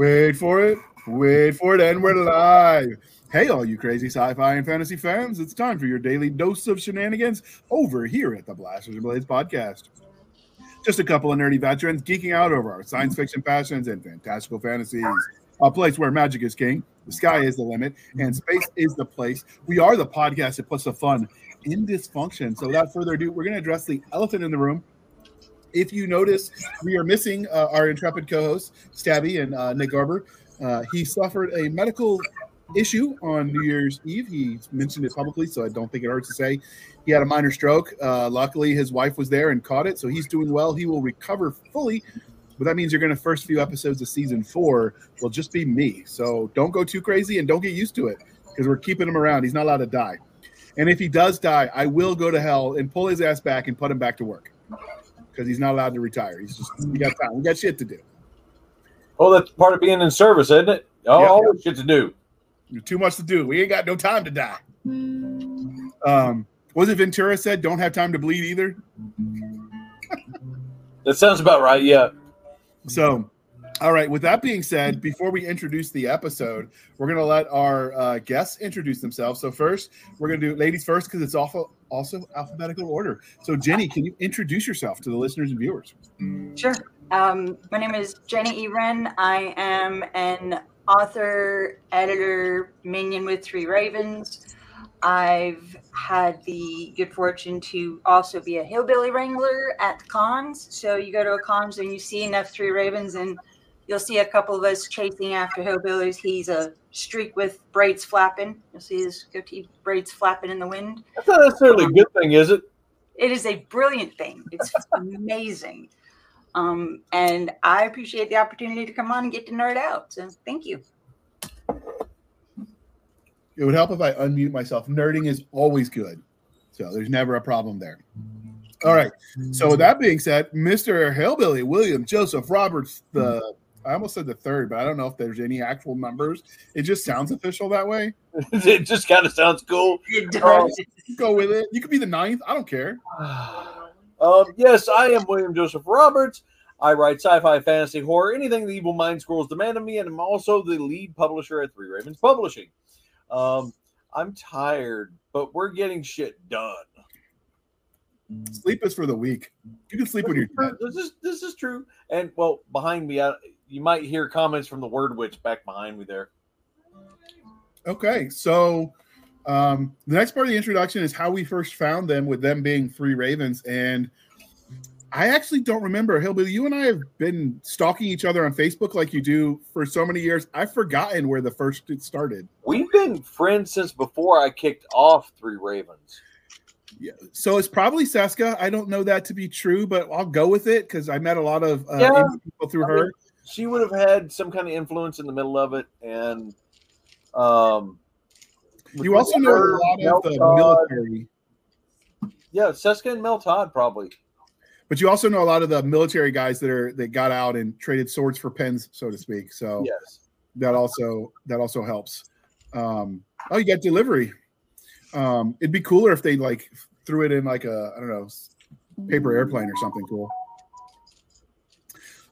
Wait for it. Wait for it. And we're live. Hey, all you crazy sci fi and fantasy fans. It's time for your daily dose of shenanigans over here at the Blasters and Blades podcast. Just a couple of nerdy veterans geeking out over our science fiction passions and fantastical fantasies. A place where magic is king, the sky is the limit, and space is the place. We are the podcast that puts the fun in dysfunction. So, without further ado, we're going to address the elephant in the room. If you notice, we are missing uh, our intrepid co-hosts, Stabby and uh, Nick Garber. Uh, he suffered a medical issue on New Year's Eve. He mentioned it publicly, so I don't think it hurts to say he had a minor stroke. Uh, luckily, his wife was there and caught it, so he's doing well. He will recover fully, but that means you're going to first few episodes of season four will just be me. So don't go too crazy and don't get used to it because we're keeping him around. He's not allowed to die. And if he does die, I will go to hell and pull his ass back and put him back to work because he's not allowed to retire. He's just we got time. We got shit to do. Oh, that's part of being in service, isn't it? Oh, always shit to do. Too much to do. We ain't got no time to die. Um, was it Ventura said don't have time to bleed either? That sounds about right. Yeah. So, all right. With that being said, before we introduce the episode, we're gonna let our uh, guests introduce themselves. So first, we're gonna do ladies first because it's also also alphabetical order. So Jenny, can you introduce yourself to the listeners and viewers? Sure. Um, my name is Jenny E. Wren. I am an author, editor, minion with Three Ravens. I've had the good fortune to also be a hillbilly wrangler at the cons. So you go to a cons and you see enough Three Ravens, and you'll see a couple of us chasing after hillbillies. He's a streak with braids flapping. You'll see his goatee braids flapping in the wind. That's not necessarily a good thing, is it? It is a brilliant thing. It's amazing. Um, and I appreciate the opportunity to come on and get to nerd out. So thank you. It would help if I unmute myself. Nerding is always good, so there's never a problem there. All right. So with that being said, Mr. Hillbilly William Joseph Roberts, the I almost said the third, but I don't know if there's any actual numbers. It just sounds official that way. it just kind of sounds cool. It Oh. Go with it. You could be the ninth. I don't care. Um, yes, I am William Joseph Roberts. I write sci-fi, fantasy, horror, anything the evil mind squirrels demand of me, and I'm also the lead publisher at Three Ravens Publishing. Um, I'm tired, but we're getting shit done. Sleep is for the weak. You can sleep when you're dead. This is this is true. And well, behind me, I, you might hear comments from the Word Witch back behind me there. Okay, so um, the next part of the introduction is how we first found them, with them being three ravens. And I actually don't remember, Hillbilly. You and I have been stalking each other on Facebook like you do for so many years. I've forgotten where the first it started. We've been friends since before I kicked off Three Ravens. Yeah, so it's probably Seska. I don't know that to be true, but I'll go with it because I met a lot of uh, Yeah. people through her. She would have had some kind of influence in the middle of it, and um, you also know a lot Mel of the Todd- military, Yeah, Seska and Mel Todd probably. but you also know a lot of the military guys that are that got out and traded swords for pens, so to speak. So Yes. that also that also helps. Um, oh, you got delivery. Um, it'd be cooler if they like threw it in like a I don't know paper airplane or something cool.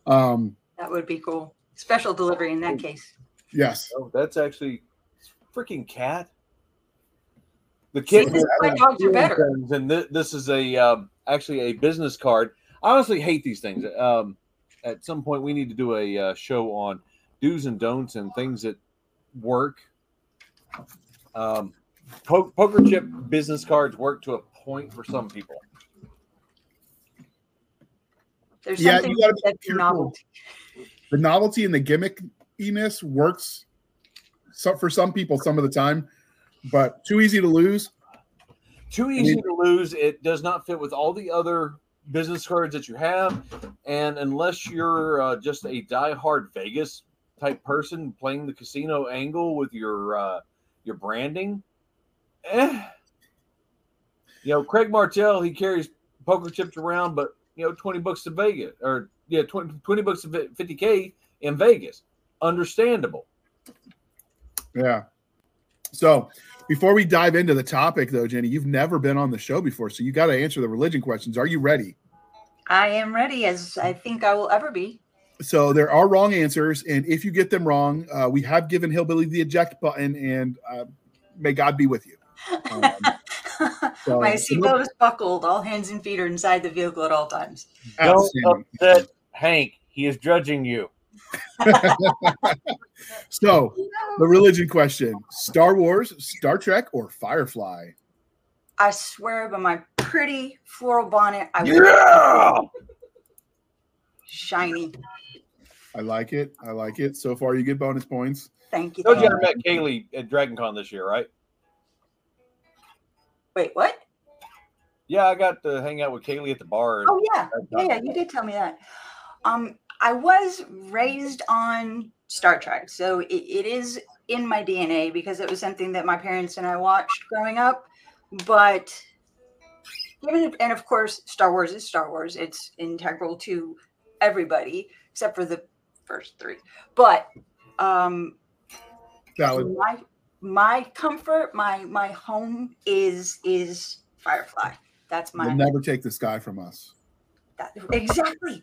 Um, That would be cool. Special delivery in that case. yes, Oh, that's actually freaking cat. The See, kid this is why dogs are better. and th- this is a um, actually a business card. I honestly hate these things. Um, at some point, we need to do a uh, show on do's and don'ts and things that work. Um, po- poker chip business cards work to a point for some people. There's Yeah, something you gotta be that's careful. novelty. The novelty and the gimmickiness works so for some people some of the time, but too easy to lose. Too easy to lose. It does not fit with all the other business cards that you have, and unless you're uh, just a die-hard Vegas type person playing the casino angle with your uh, your branding, eh. You know, Craig Martelle he carries poker chips around, but you know, twenty bucks to Vegas or yeah, 20, 20 bucks to fifty k in Vegas. Understandable. Yeah. So before we dive into the topic, though, Jenny, you've never been on the show before, so you got to answer the religion questions. Are you ready? I am ready as I think I will ever be. so there are wrong answers, and if you get them wrong, uh, we have given Hillbilly the eject button, and uh, may God be with you. Um, so- My seatbelt is buckled. All hands and feet are inside the vehicle at all times. Don't upset Hank. He is judging you. So the religion question: Star Wars, Star Trek, or Firefly? I swear by my pretty floral bonnet, I Yeah. shiny. I like it. I like it. So far, you get bonus points. Thank you. Told you thank I met Kaylee at Dragon Con this year, right? Wait, what? Yeah, I got to hang out with Kaylee at the bar. Oh yeah, yeah, yeah. You did tell me that. Um, I was raised on Star Trek, so it, it is in my DNA because it was something that my parents and I watched growing up. But given, and of course, Star Wars is Star Wars. It's integral to everybody except for the first three. But um, Valid. my my comfort, my my home is is Firefly. That's my You'll never take the sky from us. that, exactly.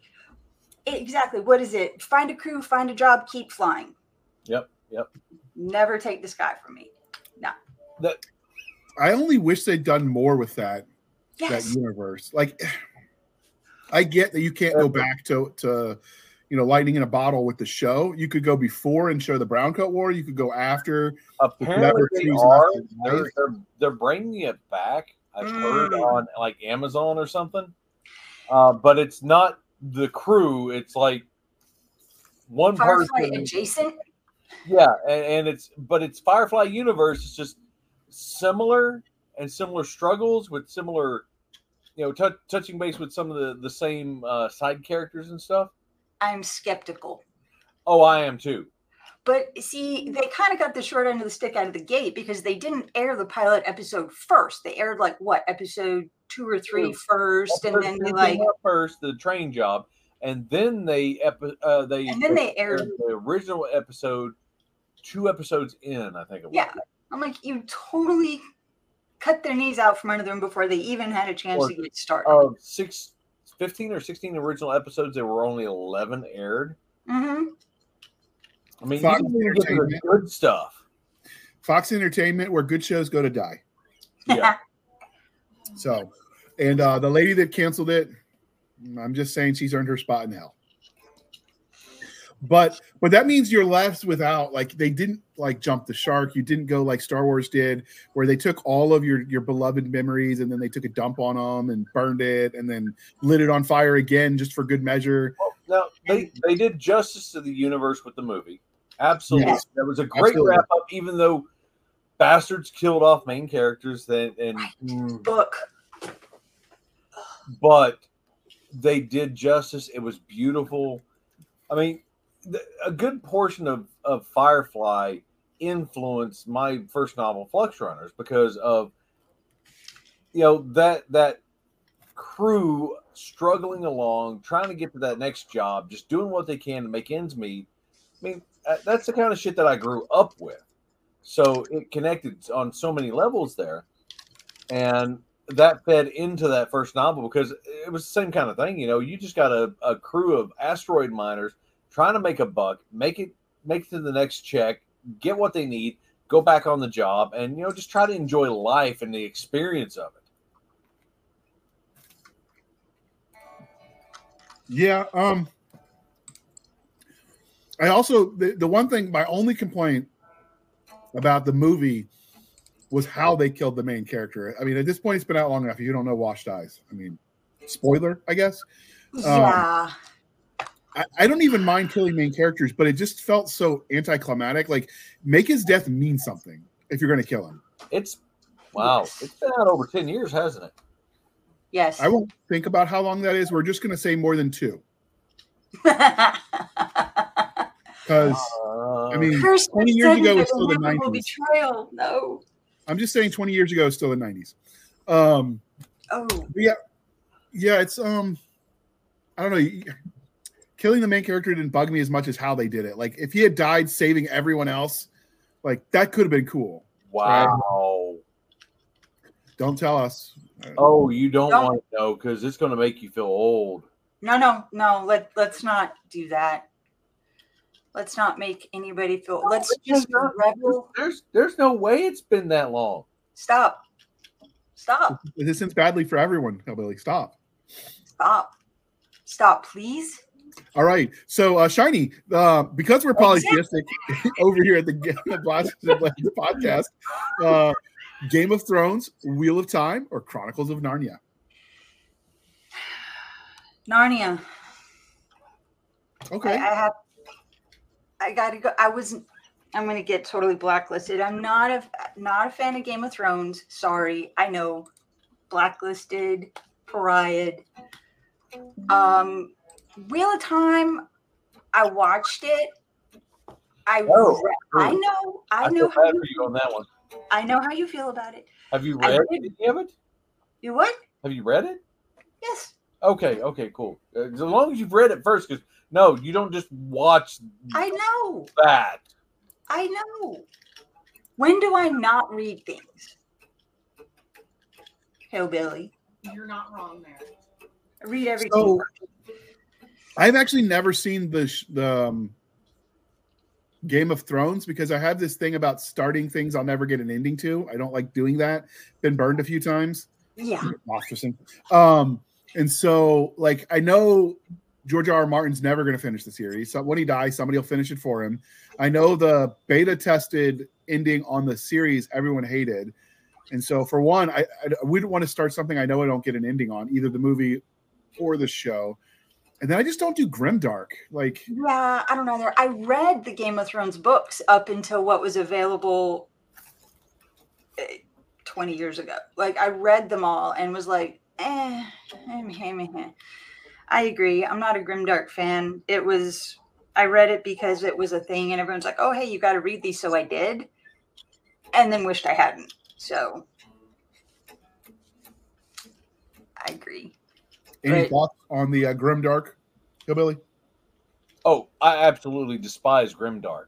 Exactly. What is it? Find a crew, find a job, keep flying. Yep, yep. Never take the sky from me. No. The, I only wish they'd done more with that Yes. that universe. Like, I get that you can't go back to to you know lightning in a bottle with the show. You could go before and show the brown coat war. You could go after. Apparently they are. They're, they're, they're bringing it back. I've heard Mm. on like Amazon or something. Uh, but it's not the crew. It's like one Firefly person. adjacent. Yeah, and, and it's but it's Firefly universe. It's just similar and similar struggles with similar, you know, tou- touching base with some of the the same uh, side characters and stuff. I'm skeptical. Oh, I am too. But see, they kind of got the short end of the stick out of the gate because they didn't air the pilot episode first. They aired like what episode two or three first, and then they like, first the train job, and then they epi- uh, they and then they aired. the original episode two episodes in. I think it was. Yeah, I'm like, you totally cut their knees out from under them before they even had a chance Or- to get started. Of six, 15 or sixteen original episodes, there were only eleven aired. hmm I mean, Fox you get to the Entertainment. good stuff. Fox Entertainment, where good shows go to die. Yeah. So, and uh, the lady that canceled it, I'm just saying she's earned her spot in hell. But but that means you're left without like they didn't like jump the shark. You didn't go like Star Wars did, where they took all of your your beloved memories and then they took a dump on them and burned it and then lit it on fire again just for good measure. Now they they did justice to the universe with the movie. Absolutely, Yes. that was a great Absolutely. wrap up. Even though bastards killed off main characters, then and mm, Book. but they did justice. It was beautiful. I mean, the, a good portion of of Firefly influenced my first novel, Flux Runners, because of you know that that crew struggling along, trying to get to that next job, just doing what they can to make ends meet. I mean, that's the kind of shit that I grew up with. So it connected on so many levels there. And that fed into that first novel because it was the same kind of thing. You know, you just got a, a crew of asteroid miners trying to make a buck, make it make it to the next check, get what they need, go back on the job, and you know, just try to enjoy life and the experience of it. Yeah. Um. I also the, the one thing my only complaint about the movie was how they killed the main character. I mean, at this point, it's been out long enough. If you don't know, Wash dies. I mean, spoiler, I guess. Um, yeah. I, I don't even mind killing main characters, but it just felt so anticlimactic. Like, make his death mean something if you're going to kill him. It's wow, it's been out over ten years, hasn't it? yes. I won't think about how long that is. We're just going to say more than two because Uh, I mean, Cursed 20 years ago descendant was still the 90s. betrayal. No. I'm just saying 20 years ago is still the 90s. Um, Oh. yeah, yeah. it's um, I don't know. Killing the main character didn't bug me as much as how they did it. Like, if he had died saving everyone else, like that could have been cool. wow. Don't tell us. Oh, you don't Don't- want to know because it's going to make you feel old. No, no, no. Let let's not do that. Let's not make anybody feel. Let's just revel. There's there's no way it's been that long. Stop. Stop. This ends badly for everyone. Hillbilly, stop. Stop. Stop, please. All right. So, uh, Shiny, uh, because we're polytheistic over here at the Blast podcast, uh, Game of Thrones, Wheel of Time, or Chronicles of Narnia? Narnia. Okay. I, I have. I gotta go. I was. I'm gonna get totally blacklisted. I'm not a not a fan of Game of Thrones. Sorry. I know. Blacklisted, pariah. Um, Wheel of Time. I watched it. I Oh, I know. I, I know how you, you on that one. I know how you feel about it. Have you read did. any of it? You what? Have you read it? Yes. Okay, okay, cool. Uh, As long as you've read it first, because no, you don't just watch I know. that. I know. When do I not read things? Hillbilly. You're not wrong there. I read everything. So, I've actually never seen the sh- the um, Game of Thrones because I have this thing about starting things I'll never get an ending to. I don't like doing that. Been burned a few times. yeah. Masterson. Um, and so like I know George R. R. Martin's never going to finish the series. So when he dies, somebody will finish it for him. I know the beta tested ending on the series everyone hated. And so for one, I, I don't want to start something I know I don't get an ending on, either the movie or the show. And then I just don't do grimdark. Like Yeah, I don't know. There, I read the Game of Thrones books up until what was available eh, twenty years ago. Like I read them all and was like, eh, eh, meh, meh. I agree. I'm not a grimdark fan. It was. I read it because it was a thing, and everyone's like, "Oh, hey, you got to read these," so I did, and then wished I hadn't. So I agree. any Right. thoughts on the uh, grimdark, Hillbilly? Oh, I absolutely despise Grimdark.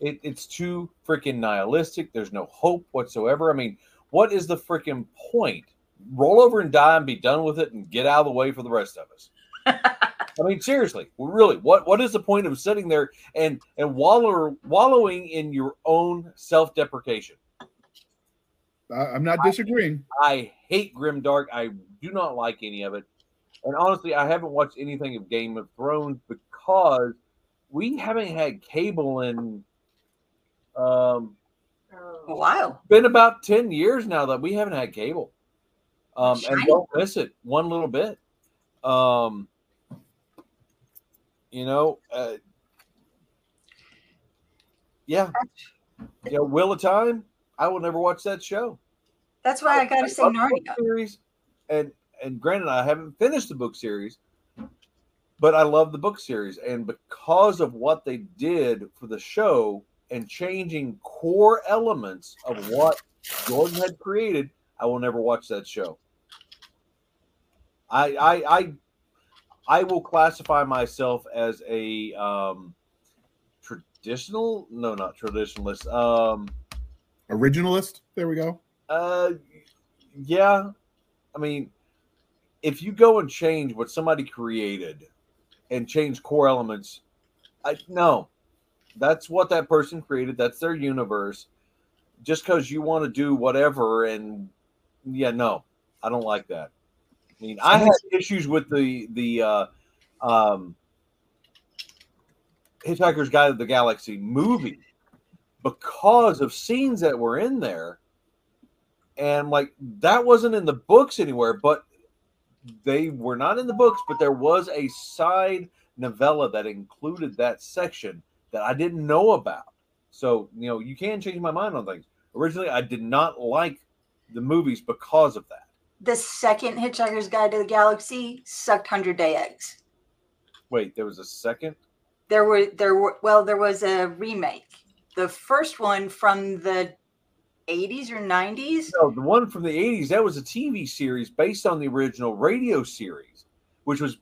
It, it's too freaking nihilistic. There's no hope whatsoever. I mean, what is the freaking point? Roll over and die and be done with it and get out of the way for the rest of us. I mean, seriously, really, what what is the point of sitting there and and wallow, wallowing in your own self deprecation? I'm not disagreeing. I hate Grim Dark. I do not like any of it. And honestly, I haven't watched anything of Game of Thrones because we haven't had cable in um A while. been about 10 years now that we haven't had cable. Um and don't miss it one little bit. Um you know, uh yeah. Yeah, Wheel of Time. I will never watch that show. That's why I got to say love the book Narnia. series, and and granted, I haven't finished the book series, but I love the book series, and because of what they did for the show and changing core elements of what Jordan had created, I will never watch that show. I I I, I will classify myself as a um, traditional, no, not traditionalist. Um, Originalist. There we go. uh, yeah. I mean, if you go and change what somebody created and change core elements, I no, that's what that person created. That's their universe. Just because you want to do whatever, and yeah, no, I don't like that. I mean, I had issues with the the uh, um, Hitchhiker's Guide to the Galaxy movie because of scenes that were in there. And like that wasn't in the books anywhere but they were not in the books but there was a side novella that included that section that i didn't know about. So you know you can change my mind on things. Originally i did not like the movies because of that The second Hitchhiker's Guide to the Galaxy sucked hundred day eggs. wait there was a second There were there were well there was a remake. The first one from the 80s or 90s. no the one from the 80s that was a tv series based on the original radio series which was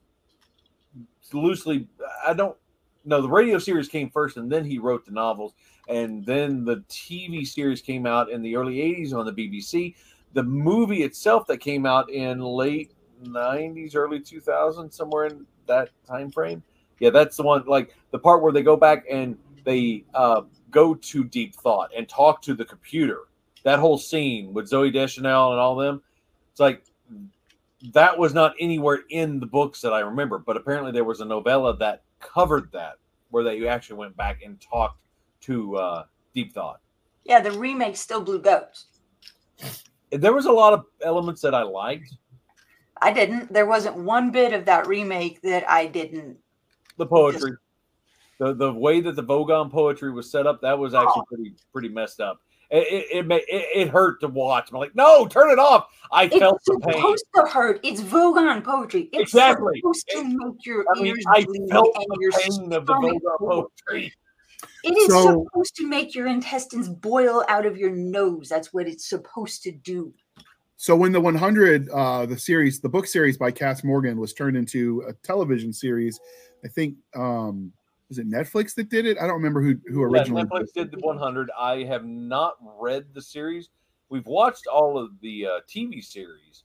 loosely i don't no the radio series came first and then he wrote the novels and then the tv series came out in the early 80s on the bbc the movie itself that came out in late 90s early 2000s somewhere in that time frame. Yeah, that's the one. Like the part where they go back and they uh, go to deep thought and talk to the computer. That whole scene with Zooey Deschanel and all them. It's like that was not anywhere in the books that I remember, but apparently there was a novella that covered that where they actually went back and talked to uh, Deep Thought. Yeah, the remake still blew goats. There was a lot of elements that I liked. I didn't. There wasn't one bit of that remake that I didn't. The poetry, the the way that the Vogon poetry was set up, that was actually Oh. pretty pretty messed up. It it, it, it, hurt to watch. I'm like, no, turn it off. I felt It's the pain. supposed to hurt. It's Vogon poetry. It's Exactly. supposed to make your I mean, ears I felt the pain of the Vogon poetry. It is So- supposed to make your intestines boil out of your nose. That's what it's supposed to do. So when the 100, uh, the series, the book series by Kass Morgan was turned into a television series, I think um, was it Netflix that did it? I don't remember who who Yeah, originally. Netflix did the 100. I have not read the series. We've watched all of the uh, TV series.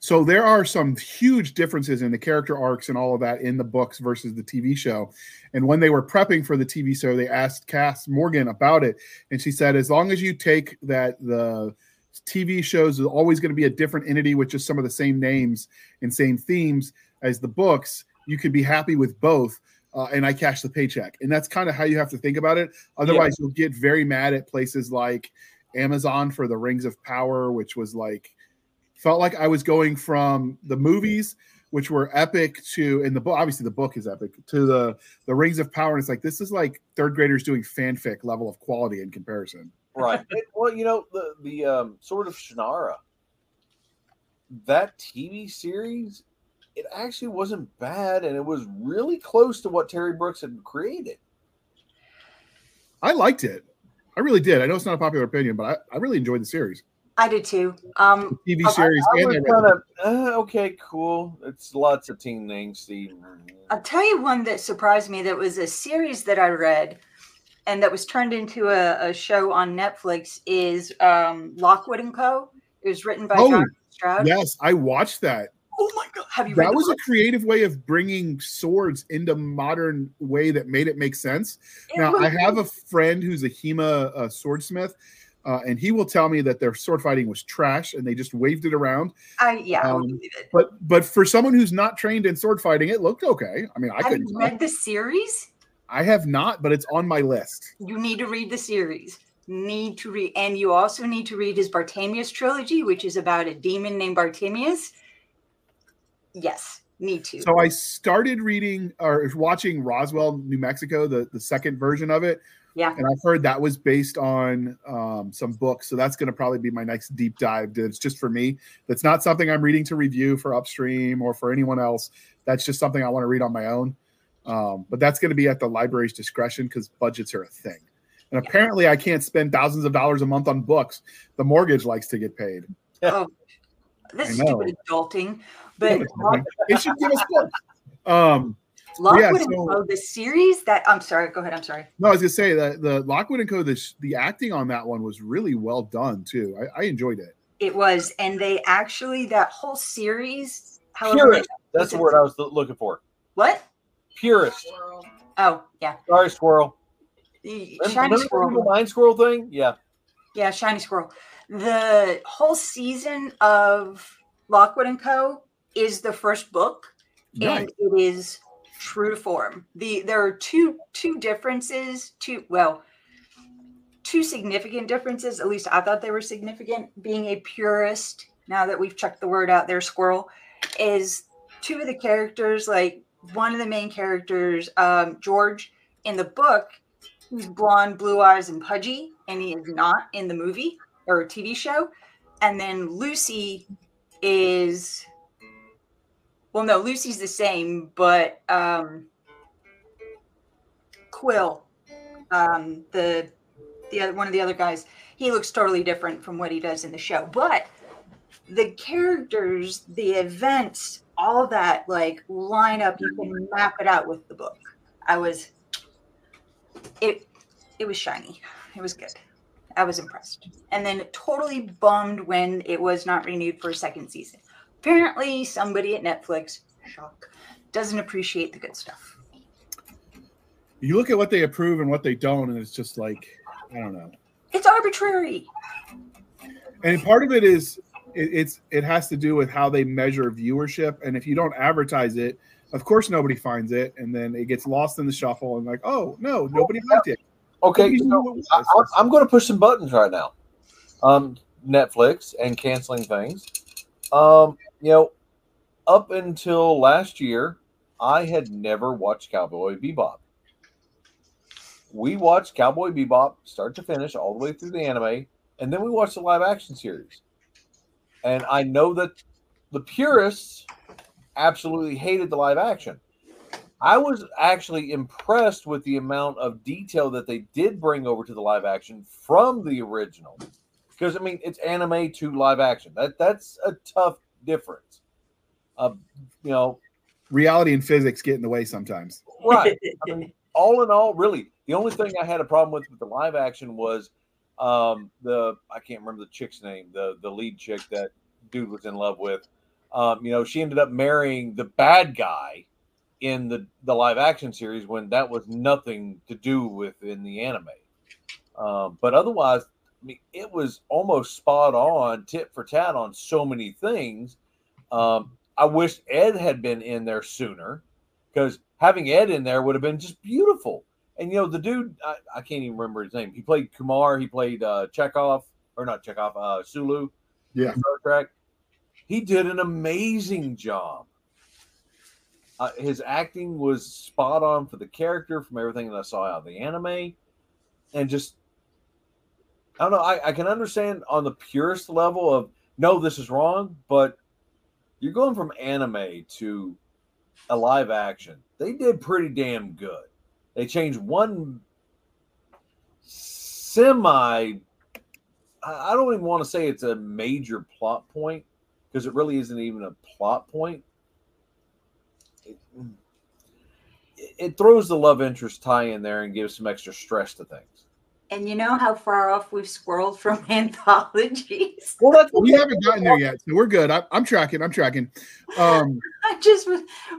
So there are some huge differences in the character arcs and all of that in the books versus the TV show. And when they were prepping for the TV show, they asked Kass Morgan about it, and she said, as long as you take that the TV shows is always going to be a different entity with just some of the same names and same themes as the books, you could be happy with both. Uh, and I cash the paycheck, and that's kind of how you have to think about it. Otherwise, you'll get very mad at places like Amazon for the Rings of Power, which was like felt like I was going from the movies, which were epic, to in the book. Obviously, the book is epic to the the Rings of Power. And it's like this is like third graders doing fanfic level of quality in comparison. Right. It- well, you know, the the um, Sword of Shannara, that TV series, it actually wasn't bad, and it was really close to what Terry Brooks had created. I liked it. I really did. I know it's not a popular opinion, but I, I really enjoyed the series, I did too. Um, TV series, I I read kinda, uh, okay, cool. It's lots of teen angsty. I'll tell you one that surprised me. That was a series that I read, and that was turned into a, a show on Netflix. Is um, Lockwood and Co. It was written by Oh, John Stroud. Yes, I watched that. Oh my god! Have you That the was a creative way of bringing swords into modern way that made it make sense. It Now, was- I have a friend who's a Hema uh, swordsmith, uh, and he will tell me that their sword fighting was trash and they just waved it around. I yeah, um, it. But but for someone who's not trained in sword fighting, it looked okay. I mean, I Have couldn't. you tell. read the series? I have not, but it's on my list. You need to read the series. Need to read, and you also need to read his Bartimaeus trilogy, which is about a demon named Bartimaeus. Yes, need to. So I started reading or watching Roswell, New Mexico, the the second version of it. Yeah. And I've heard that was based on um, some books. So that's going to probably be my next deep dive. It's just for me. That's not something I'm reading to review for Upstream or for anyone else. That's just something I want to read on my own. Um, but that's going to be at the library's discretion because budgets are a thing. And apparently, I can't spend thousands of dollars a month on books. The mortgage likes to get paid. Oh, this I know. stupid adulting, but they should give us books. Um, Lockwood Yeah, and Co, the series that I'm sorry, go ahead. I'm sorry. No, I was gonna say that the Lockwood and Co. The, the acting on that one was really well done too. I, I enjoyed it. It was, and they actually that whole series. However, Purist. That's the word I was looking for. What? Purist. Oh yeah, Sorry, squirrel. the Remember, shiny remember the squirrel. little mind squirrel thing? Yeah. Yeah, shiny squirrel. The whole season of Lockwood and Co. is the first book, Nice. and it is true to form. The there are two two differences. Two well, two significant differences. At least I thought they were significant. Being a purist, now that we've checked the word out there, squirrel, is two of the characters like one of the main characters, um, George, in the book, he's blonde, blue eyes, and pudgy, and he is not in the movie or TV show. And then Lucy is well, no, Lucy's the same, but um, Quill, um, the the other one of the other guys, he looks totally different from what he does in the show. But the characters, the events, all that like line up. You can map it out with the book. I was it it was shiny. It was good. I was impressed. And then totally bummed when it was not renewed for a second season. Apparently somebody at Netflix shock, doesn't appreciate the good stuff. You look at what they approve and what they don't, and it's just like I don't know. It's arbitrary. And part of it is it, it's it has to do with how they measure viewership, and if you don't advertise it, of course nobody finds it, and then it gets lost in the shuffle, and like, oh no, nobody liked it. Okay, so I, I'm going to push some buttons right now. Um, Netflix and canceling things. Um, you know, up until last year, I had never watched Cowboy Bebop. We watched Cowboy Bebop start to finish, all the way through the anime, and then we watched the live action series. And I know that the purists absolutely hated the live action. I was actually impressed with the amount of detail that they did bring over to the live action from the original. Because I mean, it's anime to live action. That that's a tough difference. Uh, you know, Reality and physics get in the way sometimes. right? I mean, all in all, really, the only thing I had a problem with with the live action was um, the I can't remember the chick's name, the the lead chick that dude was in love with. Um, you know, she ended up marrying the bad guy in the the live action series when that was nothing to do with in the anime. Um, but otherwise, I mean, it was almost spot on, tit for tat on so many things. Um, I wish Ed had been in there sooner because having Ed in there would have been just beautiful. And you know, the dude, I, I can't even remember his name. He played Kumar, he played uh, Chekhov, or not Chekhov, uh, Sulu, Yeah. Star Trek. He did an amazing job. Uh, his acting was spot on for the character from everything that I saw out of the anime, and just I don't know. I, I can understand on the purest level of no, this is wrong, but you're going from anime to a live action. They did pretty damn good. They changed one semi. I don't even want to say it's a major plot point because it really isn't even a plot point. It, it throws the love interest tie in there and gives some extra stress to things. And you know how far off we've squirreled from anthologies. Well, that's We haven't gotten there yet, so we're good. I, I'm tracking. I'm tracking. Um, I just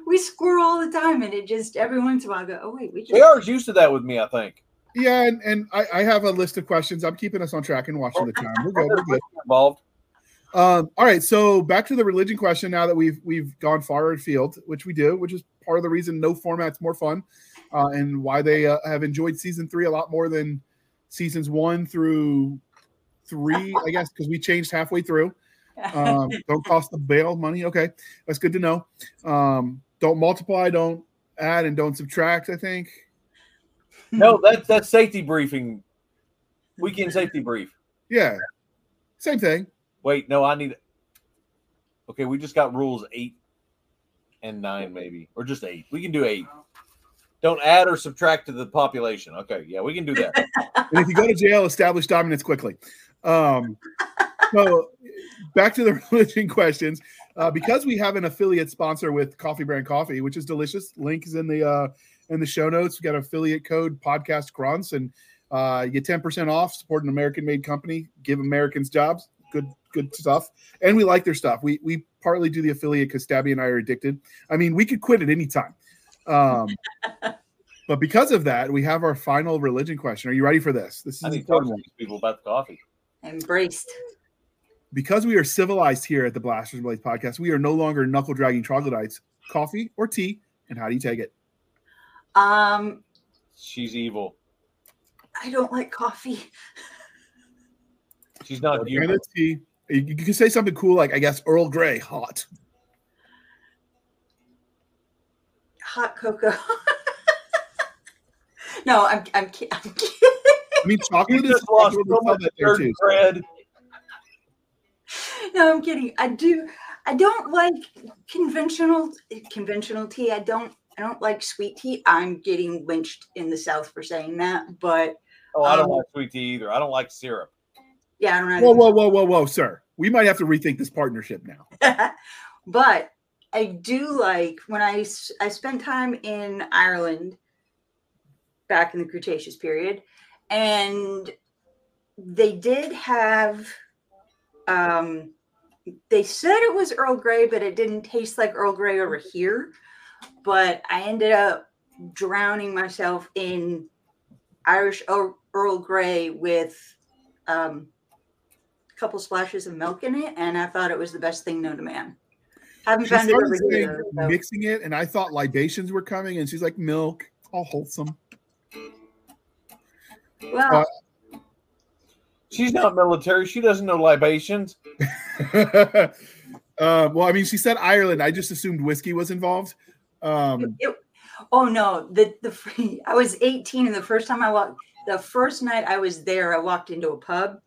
we squirrel all the time, and it just every once in a while I go, oh wait, we just JR's used to that with me, I think. yeah, and, and I, I have a list of questions. I'm keeping us on track and watching the time. We're good. We're good. Involved. Um, all right, so back to the religion question. Now that we've we've gone far afield, which we do, which is part of the reason no format's more fun, uh, and why they uh, have enjoyed season three a lot more than seasons one through three, I guess, because we changed halfway through. Um, don't cost the bail money. Okay, that's good to know. Um, don't multiply, don't add, and don't subtract. I think. No, that's that's safety briefing. Weekend safety brief. Yeah, same thing. Wait, no, I need. Okay, we just got rules eight and nine, maybe, or just eight. We can do eight. Don't add or subtract to the population. Okay, yeah, we can do that. and if you go to jail, establish dominance quickly. Um, so back to the religion questions. Uh, because we have an affiliate sponsor with Coffee Brand Coffee, which is delicious. Link is in the uh, in the show notes. We got affiliate code podcast grunts, and uh, you get ten percent off. Support an American made company. Give Americans jobs. Good good stuff. And we like their stuff. We we partly do the affiliate because Stabby and I are addicted. I mean, we could quit at any time. Um, but because of that, we have our final religion question. Are you ready for this? This is I an talk important to people about the coffee. embraced. Because we are civilized here at the Blasters Blades podcast, we are no longer knuckle dragging troglodytes. Coffee or tea, and how do you take it? Um, She's evil. I don't like coffee. She's not And tea. You you can say something cool like, I guess, Earl Grey, hot. Hot cocoa. no, I'm I'm, ki- I'm kidding. I mean, chocolate You is just lost chocolate so is much that dirt too. bread. No, I'm kidding. I do. I don't like conventional conventional tea. I don't. I don't like sweet tea. I'm getting lynched in the South for saying that, but Oh, I don't Um, like sweet tea either. I don't like syrup. yeah, I don't know. Whoa, whoa, whoa, whoa, whoa, sir. We might have to rethink this partnership now. but I do like when I I spent time in Ireland back in the Cretaceous period, and they did have um, they said it was Earl Grey, but it didn't taste like Earl Grey over here. But I ended up drowning myself in Irish Earl, Grey with um, a couple splashes of milk in it, and I thought it was the best thing known to man. Haven't She found it over saying here. so- mixing it, and I thought libations were coming, and she's like, milk, all wholesome. Well, She's not military. She doesn't know libations. uh, well, I mean, she said Ireland. I just assumed whiskey was involved. Um, it- oh no, the the I was 18 and the first time I walked the first night I was there, I walked into a pub,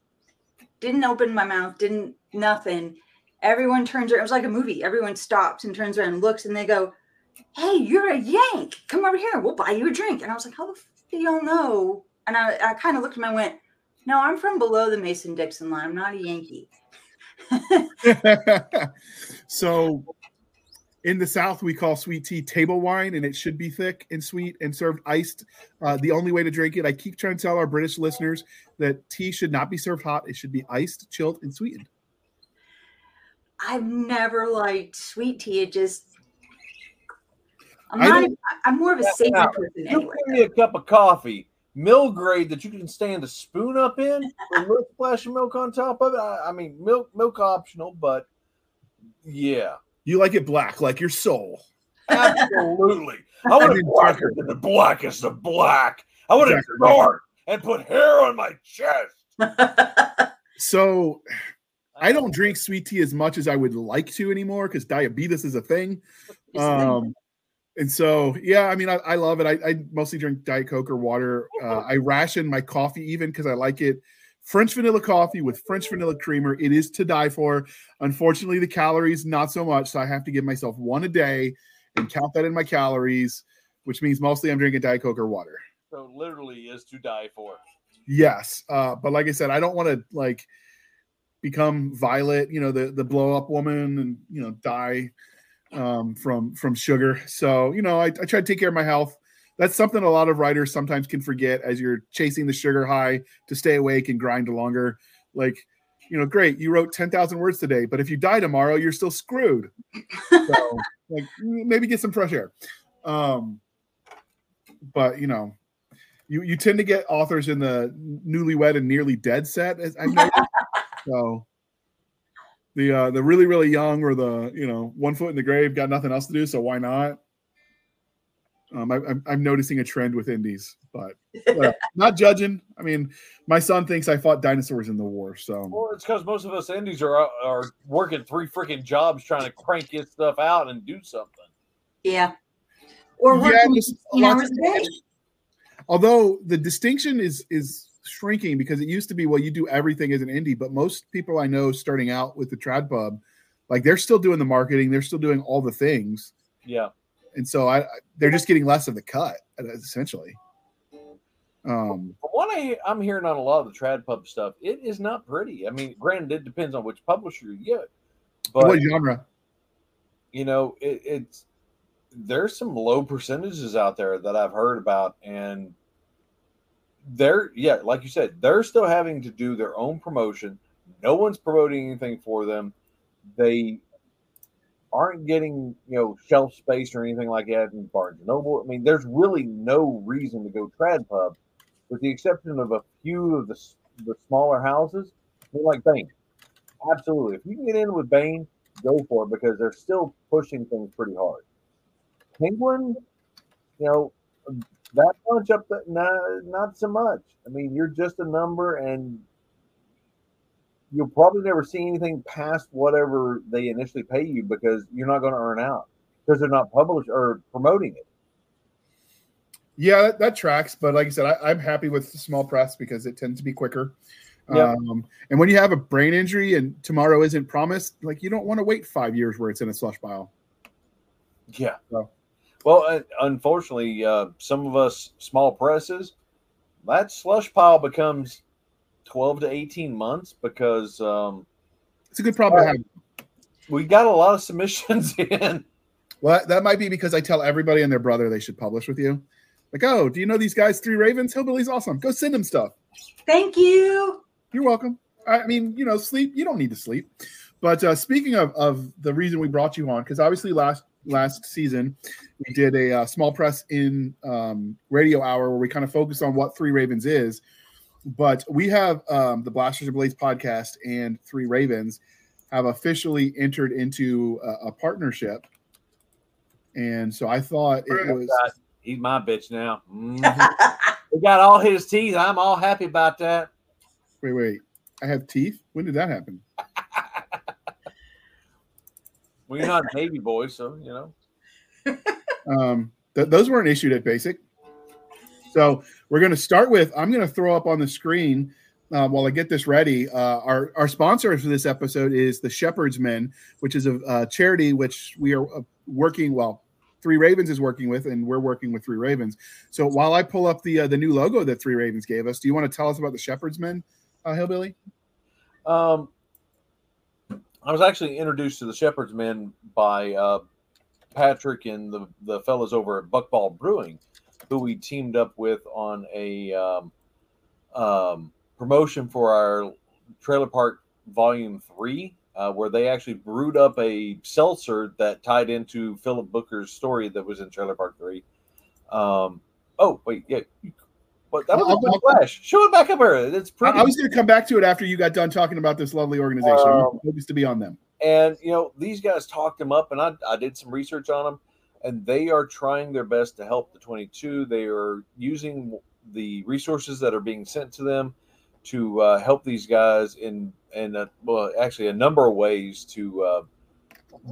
didn't open my mouth, didn't nothing. Everyone turns around, it was like a movie. Everyone stops and turns around and looks and they go, Hey, you're a Yank. Come over here, we'll buy you a drink. And I was like, How the f do y'all know? And I, I kind of looked at him, I went, No, I'm from below the Mason Dixon line. I'm not a Yankee. so in the South, we call sweet tea table wine, and it should be thick and sweet and served iced. Uh, the only way to drink it, I keep trying to tell our British listeners that tea should not be served hot. It should be iced, chilled, and sweetened. I've never liked sweet tea. It just I'm I not. don't- I'm more of a Yeah, savory now, person You anyway. give me a cup of coffee, mill grade that you can stand a spoon up in, a little splash of milk on top of it. I, I mean, milk milk optional, but yeah, You like it black, like your soul. absolutely. I want I it mean, blacker than the blackest of black. I want it Exactly. dark and put hair on my chest. So I don't drink sweet tea as much as I would like to anymore because diabetes is a thing. Um, and so, yeah, I mean, I, I love it. I, I mostly drink Diet Coke or water. Uh, I ration my coffee even because I like it. French vanilla coffee with French vanilla creamer. It is to die for. Unfortunately, the calories, not so much. So I have to give myself one a day and count that in my calories, which means mostly I'm drinking Diet Coke or water. So literally is to die for. Yes. Uh, but like I said, I don't want to like become Violet, you know, the the blow up woman and you know, die um from from sugar. So, you know, I, I try to take care of my health. That's something a lot of writers sometimes can forget as you're chasing the sugar high to stay awake and grind longer. Like, you know, great, you wrote 10,000 words today, but if you die tomorrow, you're still screwed. So, like, maybe get some fresh air. Um, but you know, you you tend to get authors in the newlywed and nearly dead set, as I've noticed. So the uh, the really really young or the you know one foot in the grave got nothing else to do, so why not? Um, I, I'm I'm noticing a trend with indies, but whatever. not judging. I mean, my son thinks I fought dinosaurs in the war, so Well, it's because most of us indies are are working three freaking jobs trying to crank this stuff out and do something. yeah. Or Yeah, working just 16 lots hours of- a day. although the distinction is is shrinking because it used to be well you do everything as an indie but most people i know starting out with the trad pub like they're still doing the marketing they're still doing all the things Yeah. and so i they're just getting less of the cut uh, essentially um From what I, I'm hearing on a lot of the trad pub stuff, it is not pretty. I mean, granted, it depends on which publisher you get, but what genre you know, it, it's there's some low percentages out there that I've heard about, and they're yeah, like you said, they're still having to do their own promotion. No one's promoting anything for them. They aren't getting you know shelf space or anything like that in Barnes and Noble. I mean, there's really no reason to go trad pub, with the exception of a few of the the smaller houses. Like Baen. Absolutely, if you can get in with Baen, go for it because they're still pushing things pretty hard. Penguin, you know, that bunch up that not, not so much. I mean, you're just a number and you'll probably never see anything past whatever they initially pay you because you're not going to earn out because they're not published or promoting it. yeah that, that tracks but like i said I, i'm happy with the small press because it tends to be quicker Yep. um and when you have a brain injury and tomorrow isn't promised like you don't want to wait five years where it's in a slush pile Yeah. So- Well, uh, unfortunately, uh, some of us small presses, that slush pile becomes 12 to 18 months because um, it's a good problem to have we got a lot of submissions in. Well, that- that might be because I tell everybody and their brother they should publish with you. Like, oh, do you know these guys, Three Ravens? Hillbilly's awesome. Go send them stuff. Thank you. You're welcome. I mean, you know, sleep. You don't need to sleep, But uh, speaking of, of the reason we brought you on, because obviously last last season we did a uh, small press in um, radio hour where we kind of focused on what Three Ravens is. But we have um, the Blasters and Blades podcast and Three Ravens have officially entered into a, a partnership. And so I thought it was. He's my bitch now. Mm-hmm. we got all his teeth. I'm all happy about that. Wait, wait. I have teeth? When did that happen? You're not a baby boy, so, you know. um, th- those weren't issued at basic. So we're going to start with I'm going to throw up on the screen uh, while I get this ready. Uh, our our sponsor for this episode is the Shepherd's Men, which is a, a charity which we are uh, working well. Three Ravens is working with, and we're working with Three Ravens. So while I pull up the uh, the new logo that Three Ravens gave us, do you want to tell us about the Shepherd's Men, uh, Hillbilly? Um, I was actually introduced to the Shepherd's Men by uh, Patrick and the the fellas over at Buckball Brewing who we teamed up with on a um, um, promotion for our trailer park volume three, uh, where they actually brewed up a seltzer that tied into Philip Booker's story that was in trailer park three. Um, oh wait, yeah. But that was I'll, a good flash. Show it back up here. It's pretty. I was going to come back to it after you got done talking about this lovely organization. Um, focused to be on them. And you know, these guys talked them up, and I, I did some research on them and they are trying their best to help the 22. They are using the resources that are being sent to them to uh, help these guys in in a, well, actually a number of ways to uh,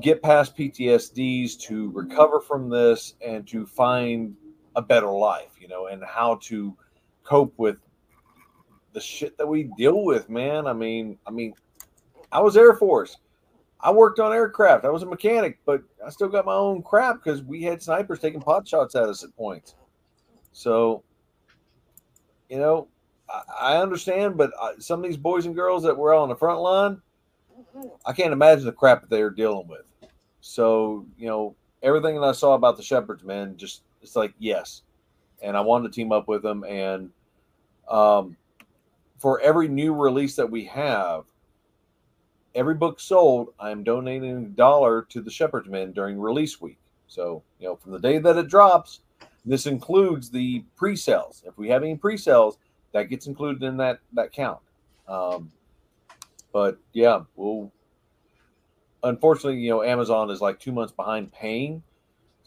get past PTSDs, to recover from this, and to find a better life. You know, and how to cope with the shit that we deal with, man. I mean, I mean, I was Air Force. I worked on aircraft. I was a mechanic, but I still got my own crap because we had snipers taking pot shots at us at points. So, you know, I, I understand, but I, some of these boys and girls that were on the front line, I can't imagine the crap that they're dealing with. So, you know, everything that I saw about the Shepherds, man, just it's like yes, and I wanted to team up with them. And um, for every new release that we have, every book sold, I'm donating a dollar to the Shepherd's Men during release week. So, you know, from the day that it drops, this includes the pre-sales. If we have any pre-sales, that gets included in that that count. Um, but yeah, we'll. Unfortunately, you know, Amazon is like two months behind paying,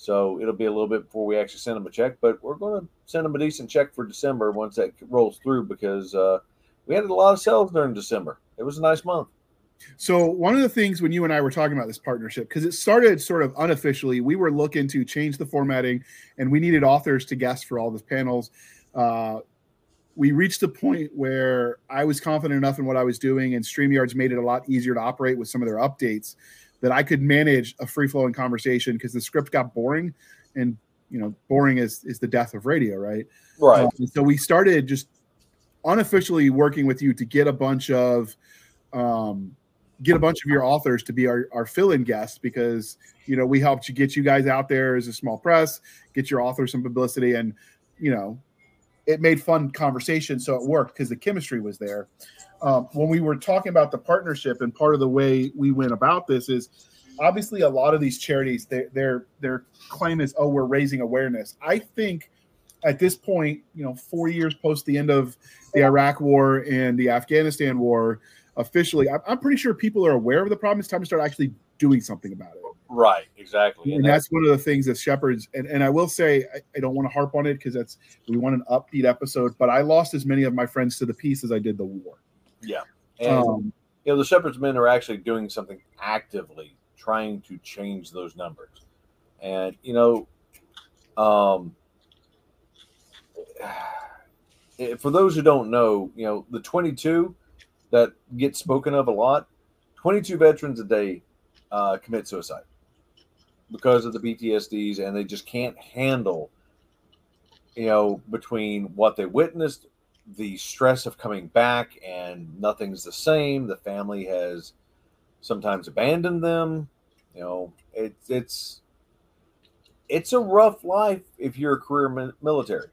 so it'll be a little bit before we actually send them a check. But we're going to send them a decent check for December once that rolls through because uh, we had a lot of sales during December. It was a nice month. So one of the things when you and I were talking about this partnership, because it started sort of unofficially, we were looking to change the formatting, and we needed authors to guest for all the panels. Uh, we reached a point where I was confident enough in what I was doing, and Streamyards made it a lot easier to operate with some of their updates that I could manage a free flowing conversation because the script got boring, and you know, boring is is the death of radio, right? Right. Um, so we started just unofficially working with you to get a bunch of um, get a bunch of your authors to be our, our fill-in guests because you know we helped you get you guys out there as a small press get your authors some publicity and you know it made fun conversation so it worked because the chemistry was there um, when we were talking about the partnership and part of the way we went about this is obviously a lot of these charities they, their their claim is oh we're raising awareness i think at this point you know four years post the end of the iraq war and the afghanistan war officially, I'm, pretty sure people are aware of the problem. It's time to start actually doing something about it. Right, exactly. And, that's, that's, one of the things that Shepherds, and, and I will say, I, I don't want to harp on it because that's, we want an upbeat episode, but I lost as many of my friends to the peace as I did the war. Yeah. And, um, you know, the Shepherd's men are actually doing something actively trying to change those numbers. And, you know, um, for those who don't know, you know, the 22 that gets spoken of a lot 22 veterans a day uh, commit suicide because of the PTSDs, and they just can't handle, you know, between what they witnessed, the stress of coming back, and nothing's the same. The family has sometimes abandoned them. You know, it's it's it's a rough life if you're a career military.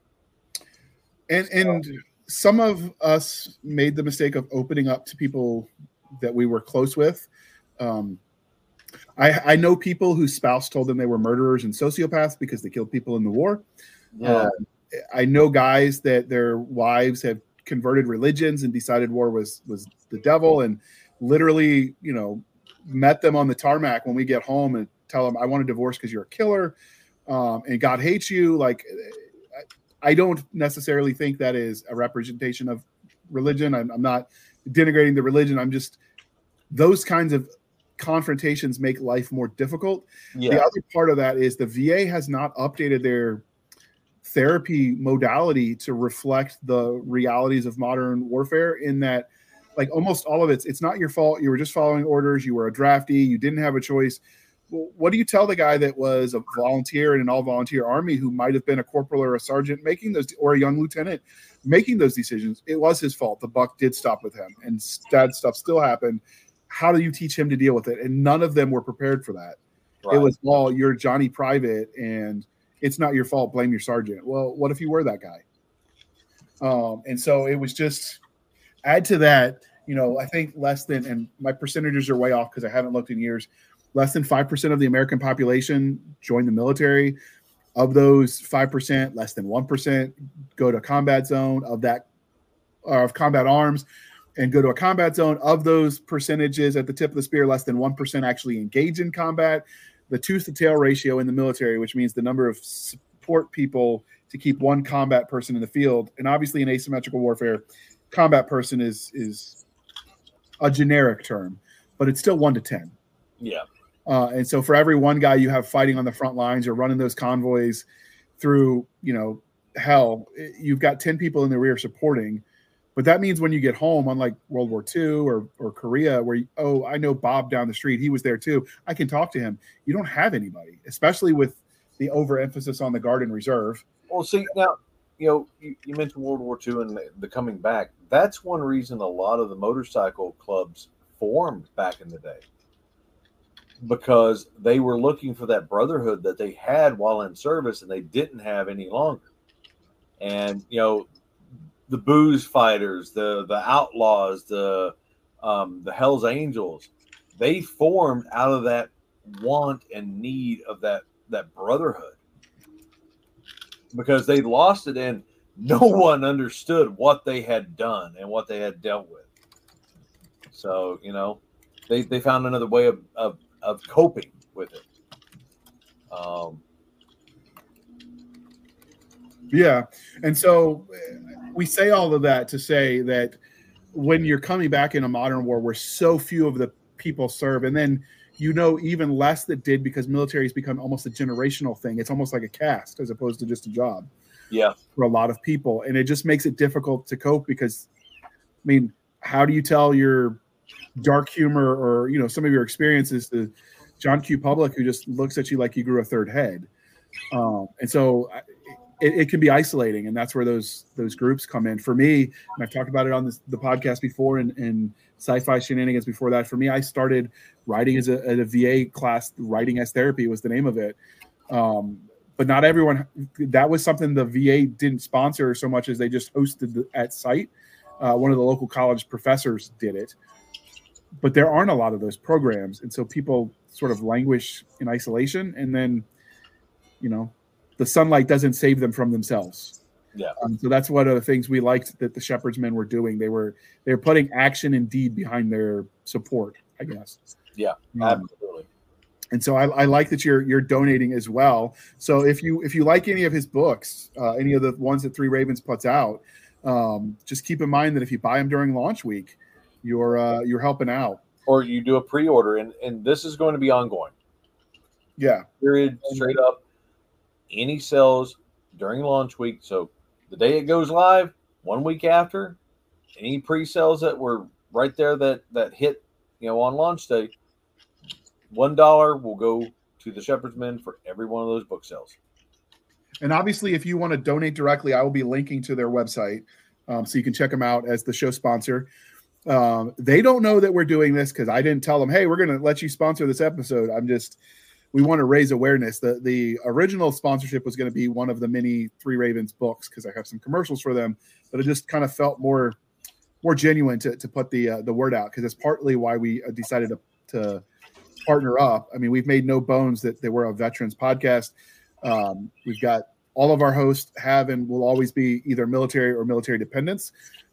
And and some of us made the mistake of opening up to people that we were close with Um, I, I know people whose spouse told them they were murderers and sociopaths because they killed people in the war. Yeah. Um, I know guys that their wives have converted religions and decided war was was the devil, and literally, you know, met them on the tarmac when we get home and tell them, "I want a divorce because you're a killer, um, and God hates you." Like, I don't necessarily think that is a representation of religion. I'm, I'm not denigrating the religion. I'm just those kinds of confrontations make life more difficult. yeah. The other part of that is the VA has not updated their therapy modality to reflect the realities of modern warfare in that like almost all of it's it's not your fault. You were just following orders. You were a draftee. You didn't have a choice. Well, what do you tell the guy that was a volunteer in an all volunteer army who might have been a corporal or a sergeant making those or a young lieutenant making those decisions? It was his fault. The buck did stop with him and that stuff still happened. How do you teach him to deal with it? And none of them were prepared for that. Right. it was all you're Johnny Private and it's not your fault. Blame your sergeant. Well, what if you were that guy? Um, and so it was just add to that. You know, I think less than and my percentages are way off because I haven't looked in years. Less than five percent of the American population join the military. Of those five percent, less than one percent go to a combat zone. Of that, or of combat arms, and go to a combat zone. Of those percentages at the tip of the spear, less than one percent actually engage in combat the tooth to tail ratio in the military, which means the number of support people to keep one combat person in the field. And obviously, in asymmetrical warfare, combat person is is a generic term, but it's still one to ten. yeah. Uh, and so, for every one guy you have fighting on the front lines or running those convoys through, you know, hell, you've got ten people in the rear supporting. But that means when you get home, unlike World War II or, or Korea, where, you, oh, I know Bob down the street, he was there too. I can talk to him. You don't have anybody, especially with the overemphasis on the Guard and Reserve. Well, see now, you know, you, you mentioned World War II and the, the coming back. That's one reason a lot of the motorcycle clubs formed back in the day because they were looking for that brotherhood that they had while in service and they didn't have any longer. And you know, the booze fighters, the the outlaws, the um, the Hell's Angels, they formed out of that want and need of that that brotherhood because they lost it and no one understood what they had done and what they had dealt with. So, you know, they, they found another way of, of, of coping with it. Um, Yeah. And so we say all of that to say that when you're coming back in a modern war where so few of the people serve, and then you know even less that did because military has become almost a generational thing. It's almost like a caste as opposed to just a job yeah, for a lot of people. And it just makes it difficult to cope because I mean, how do you tell your dark humor or you know some of your experiences to John Q. Public who just looks at you like you grew a third head? Um, and so I- it, it can be isolating, and that's where those those groups come in. For me, and I've talked about it on this, the podcast before, and, and sci-fi shenanigans before that. For me, I started writing as a, a VA class. Writing as therapy was the name of it. Um, but not everyone. That was something the VA didn't sponsor so much as they just hosted the, at site. Uh, one of the local college professors did it, but there aren't a lot of those programs, and so people sort of languish in isolation, and then, you know, the sunlight doesn't save them from themselves. Yeah. Um, so that's one of the things we liked that the Shepherd's Men were doing. They were they were putting action and deed behind their support, I guess. Yeah, Um, absolutely. and so I, I like that you're you're donating as well. So if you if you like any of his books, uh, any of the ones that Three Ravens puts out, um, just keep in mind that if you buy them during launch week, you're uh, you're helping out. Or you do a pre-order, and and this is going to be ongoing. Yeah, Period. Straight up. Any sales during launch week. So the day it goes live, one week after, any pre-sales that were right there that that hit, you know, on launch day, one dollar will go to the Shepherd's Men for every one of those book sales. and obviously if you want to donate directly, I will be linking to their website, um, so you can check them out as the show sponsor. Um, they don't know that we're doing this because I didn't tell them, hey, we're going to let you sponsor this episode. I'm just we want to raise awareness. The the original sponsorship was going to be one of the many Three Ravens books because I have some commercials for them, but it just kind of felt more more genuine to, to put the uh, the word out because it's partly why we uh, decided to, to partner up. I mean, we've made no bones that, that we're a veterans podcast. Um, we've got all of our hosts have and will always be either military or military dependents.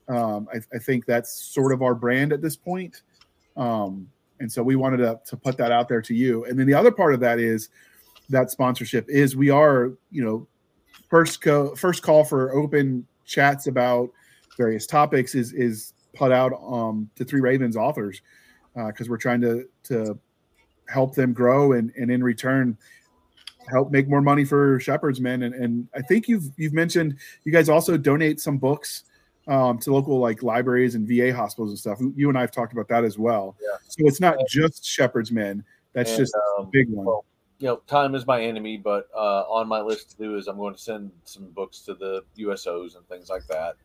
Um, I, I, think that's sort of our brand at this point. Um, and so we wanted to, to put that out there to you. And then the other part of that is that sponsorship is we are, you know, first co- first call for open chats about various topics is is put out um, to Three Ravens authors because uh, we're trying to to help them grow and and in return help make more money for shepherds men and, and i think you've you've mentioned you guys also donate some books um, to local like libraries and va hospitals and stuff. You and i have talked about that as well. Yeah. so it's not just shepherds men. That's and, just um, a big one. well, you know time is my enemy but uh, on my list to do is i'm going to send some books to the usos and things like that.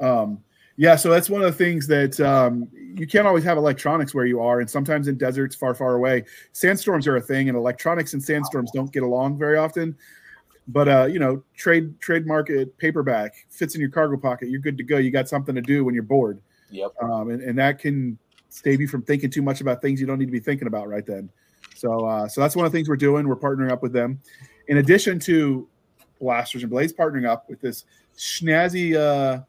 Um yeah, so that's one of the things that um, you can't always have electronics where you are, and sometimes in deserts far, far away, sandstorms are a thing, and electronics and sandstorms don't get along very often. But uh, you know, trade trade market paperback fits in your cargo pocket. You're good to go. You got something to do when you're bored. Yep. Um, and, and that can save you from thinking too much about things you don't need to be thinking about right then. So uh, so that's one of the things we're doing. We're partnering up with them. In addition to Blasters and Blades partnering up with this snazzy uh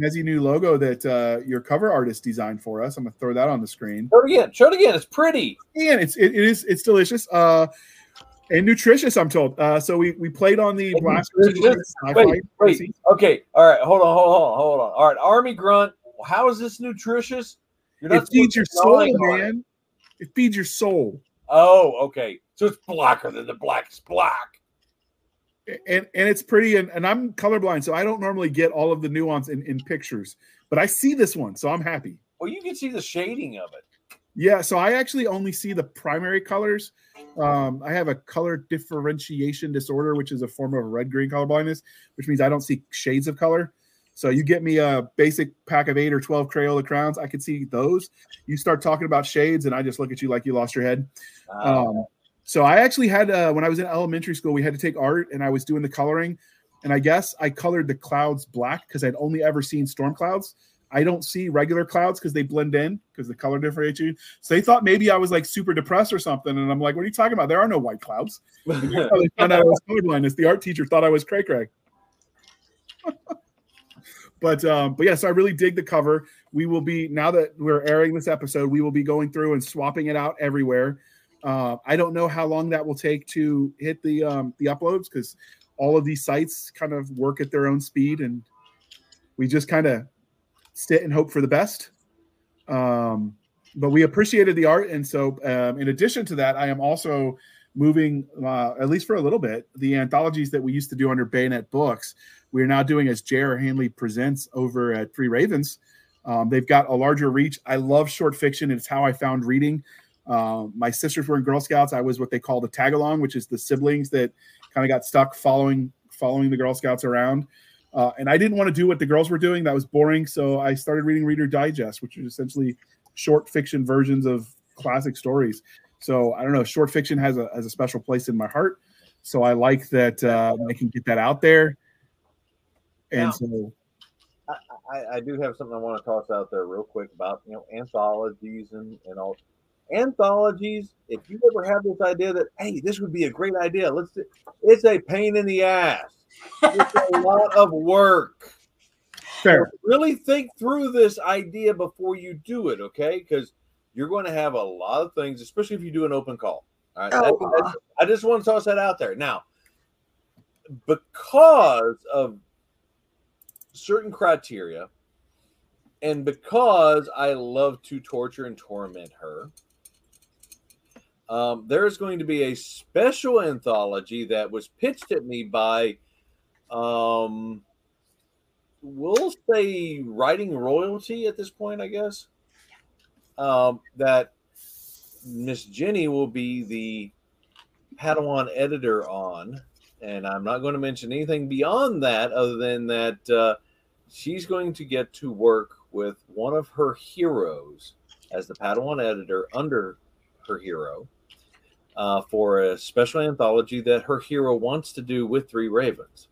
snazzy new logo that uh your cover artist designed for us. I'm gonna throw that on the screen. Show it again. Show it again. It's pretty. And it's it, it is it's delicious. Uh and nutritious, I'm told. Uh, so we we played on the blasters. Wait, wait. Okay, all right. Hold on, hold on, hold on. All right, Army Grunt. How is this nutritious? it feeds your soul, man. It. it feeds your soul. Oh, okay. So it's blacker than the blackest black and and it's pretty and, and i'm colorblind so i don't normally get all of the nuance in, in pictures but i see this one so i'm happy well you can see the shading of it yeah so i actually only see the primary colors. Um, i have a color differentiation disorder which is a form of red green color blindness which means i don't see shades of color. So you get me a basic pack of eight or 12 crayola crowns. I can see those. You start talking about shades and i just look at you like you lost your head. Um, so I actually had uh, when I was in elementary school, we had to take art, and I was doing the coloring, and I guess I colored the clouds black because I'd only ever seen storm clouds. I don't see regular clouds because they blend in because the color differentiates you. So they thought maybe I was like super depressed or something, and I'm like, "What are you talking about? There are no white clouds." they found out I was colorblindness. The art teacher thought I was cray cray. but um, but yes, yeah, so I really dig the cover. We will be now that we're airing this episode, we will be going through and swapping it out everywhere. Uh, I don't know how long that will take to hit the um, the uploads because all of these sites kind of work at their own speed, and we just kind of sit and hope for the best. Um, but we appreciated the art, and so um, in addition to that, I am also moving, uh, at least for a little bit, the anthologies that we used to do under Bayonet Books. We are now doing as J.R. Handley presents over at Three Ravens. Um, they've got a larger reach. I love short fiction. It's how I found reading. Uh, my sisters were in Girl Scouts. I was what they call the tag along, which is the siblings that kind of got stuck following following the Girl Scouts around. Uh, and I didn't want to do what the girls were doing. That was boring. So I started reading Reader Digest, which is essentially short fiction versions of classic stories. So I don't know. Short fiction has a has a special place in my heart. So I like that uh, I can get that out there. And now, so I, I, do have something I want to toss out there real quick about you know anthologies and and all anthologies, if you ever have this idea that, hey, this would be a great idea, let's do, it's a pain in the ass. It's a lot of work. Fair. So really think through this idea before you do it, okay? Because you're going to have a lot of things, especially if you do an open call. All right. Oh. I just want to toss that out there. Now, because of certain criteria, and because I love to torture and torment her, um, there's going to be a special anthology that was pitched at me by, um, we'll say, writing royalty at this point, I guess. Um, that Miss Jenny will be the Padawan editor on, and I'm not going to mention anything beyond that, other than that uh, she's going to get to work with one of her heroes as the Padawan editor under her hero uh, for a special anthology that her hero wants to do with Three Ravens.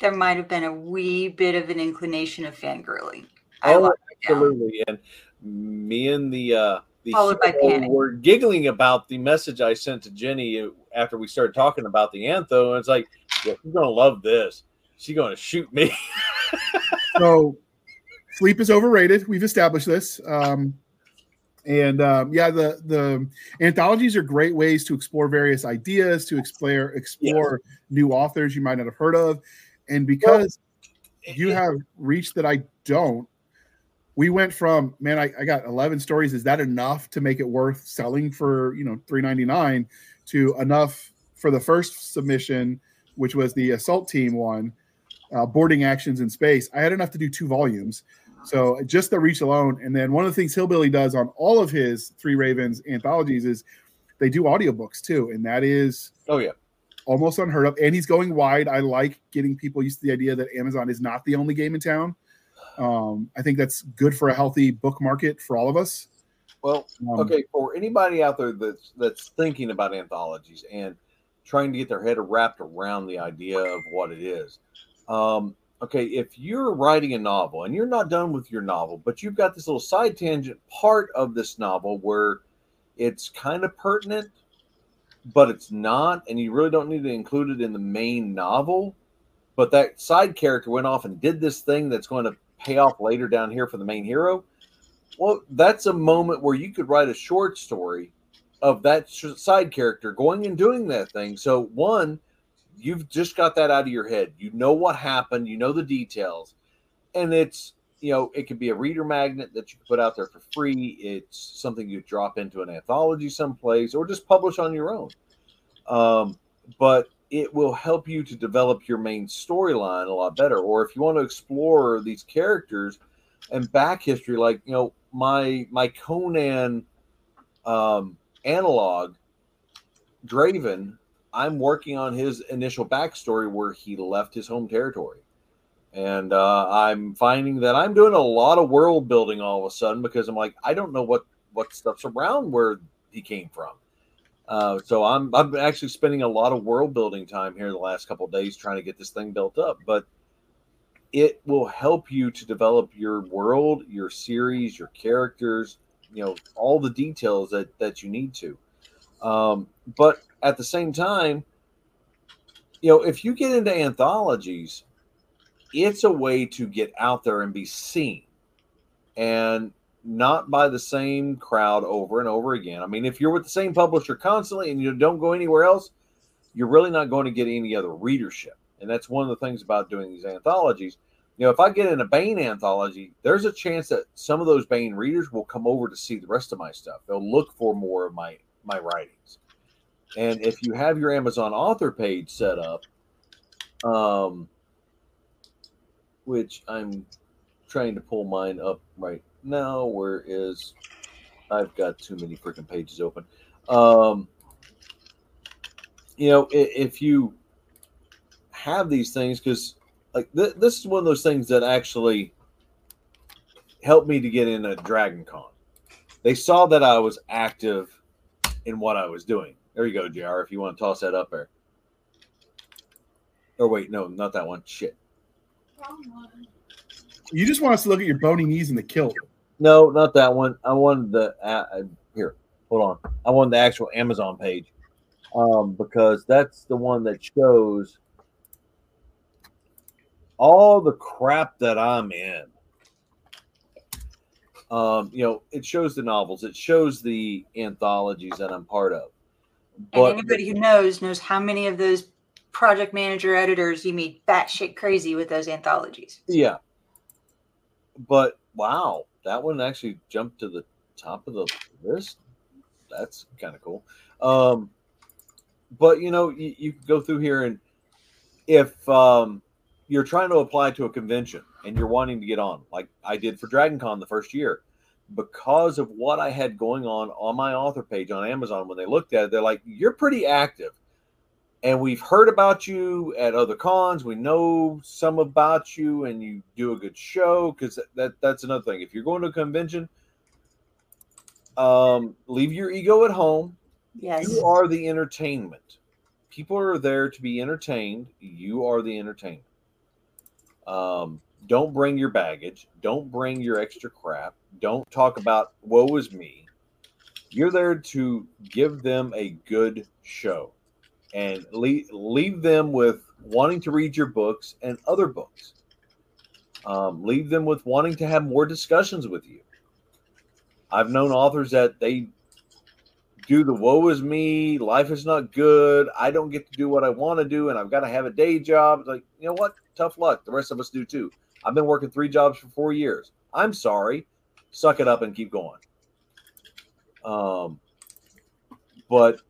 There might have been a wee bit of an inclination of fangirling. oh, absolutely. And me and the uh, the Followed by hero panic. were giggling about the message I sent to Jenny after we started talking about the antho, and it's like, yeah, she's gonna love this. She's gonna shoot me. so sleep is overrated. We've established this. Um, and um, yeah, the the anthologies are great ways to explore various ideas, to explore explore new authors you might not have heard of, and because you have reach that I don't, we went from man, I, I got eleven stories. Is that enough to make it worth selling for you know three ninety nine? To enough for the first submission, which was the assault team one, uh, boarding actions in space. I had enough to do two volumes. So just the reach alone. And then one of the things Hillbilly does on all of his Three Ravens anthologies is they do audiobooks too. And that is oh yeah, almost unheard of. And he's going wide. I like getting people used to the idea that Amazon is not the only game in town. Um, I think that's good for a healthy book market for all of us. Well, Um, okay, for anybody out there that's that's thinking about anthologies and trying to get their head wrapped around the idea of what it is. Um, okay, if you're writing a novel and you're not done with your novel, but you've got this little side tangent part of this novel where it's kind of pertinent, but it's not, and you really don't need to include it in the main novel. But that side character went off and did this thing that's going to pay off later down here for the main hero. Well, that's a moment where you could write a short story of that side character going and doing that thing. So, one, you've just got that out of your head. You know what happened, you know the details, and it's you know it could be a reader magnet that you put out there for free. It's something you drop into an anthology someplace or just publish on your own. Um, but it will help you to develop your main storyline a lot better. Or if you want to explore these characters and back history, like you know my my Conan um, analog, Draven, I'm working on his initial backstory where he left his home territory. And uh, I'm finding that I'm doing a lot of world building all of a sudden because I'm like, I don't know what, what stuff's around where he came from. Uh, so I'm I'm actually spending a lot of world building time here the last couple days trying to get this thing built up. But it will help you to develop your world, your series, your characters, you know, all the details that that you need to. Um, but at the same time, you know, if you get into anthologies, it's a way to get out there and be seen and not by the same crowd over and over again. I mean, if you're with the same publisher constantly and you don't go anywhere else, you're really not going to get any other readership. And that's one of the things about doing these anthologies. You know, if I get in a Baen anthology, there's a chance that some of those Baen readers will come over to see the rest of my stuff. They'll look for more of my my writings. And if you have your Amazon author page set up, um, which I'm trying to pull mine up right now, where is I've got too many freaking pages open. Um, you know, i- if you have these things, because like th- this is one of those things that actually helped me to get in a Dragon Con. They saw that I was active in what I was doing. There you go, JR, if you want to toss that up there. Or wait, no, not that one. Shit. You just want us to look at your bony knees in the kilt. No, not that one. I wanted the uh, uh, here. Hold on. I wanted the actual Amazon page, um, because that's the one that shows all the crap that I'm in. Um, you know, it shows the novels, it shows the anthologies that I'm part of. And anybody who knows knows how many of those project manager editors you meet batshit crazy with those anthologies. Yeah. But wow, that one actually jumped to the top of the list. That's kind of cool. Um, but you know, you, you go through here and if um, you're trying to apply to a convention and you're wanting to get on, like I did for Dragon Con the first year, because of what I had going on on my author page on Amazon, when they looked at it, they're like, "You're pretty active." And we've heard about you at other cons. We know some about you, and you do a good show. Because that that's another thing. If you're going to a convention, um, leave your ego at home. Yes. You are the entertainment. People are there to be entertained. You are the entertainment. Um, don't bring your baggage. Don't bring your extra crap. Don't talk about woe is me. You're there to give them a good show and leave, leave them with wanting to read your books and other books. Um, leave them with wanting to have more discussions with you. I've known authors that they do the woe is me, life is not good, I don't get to do what I want to do, and I've got to have a day job. Like, you know what? Tough luck. The rest of us do too. I've been working three jobs for four years. I'm sorry. Suck it up and keep going. Um, but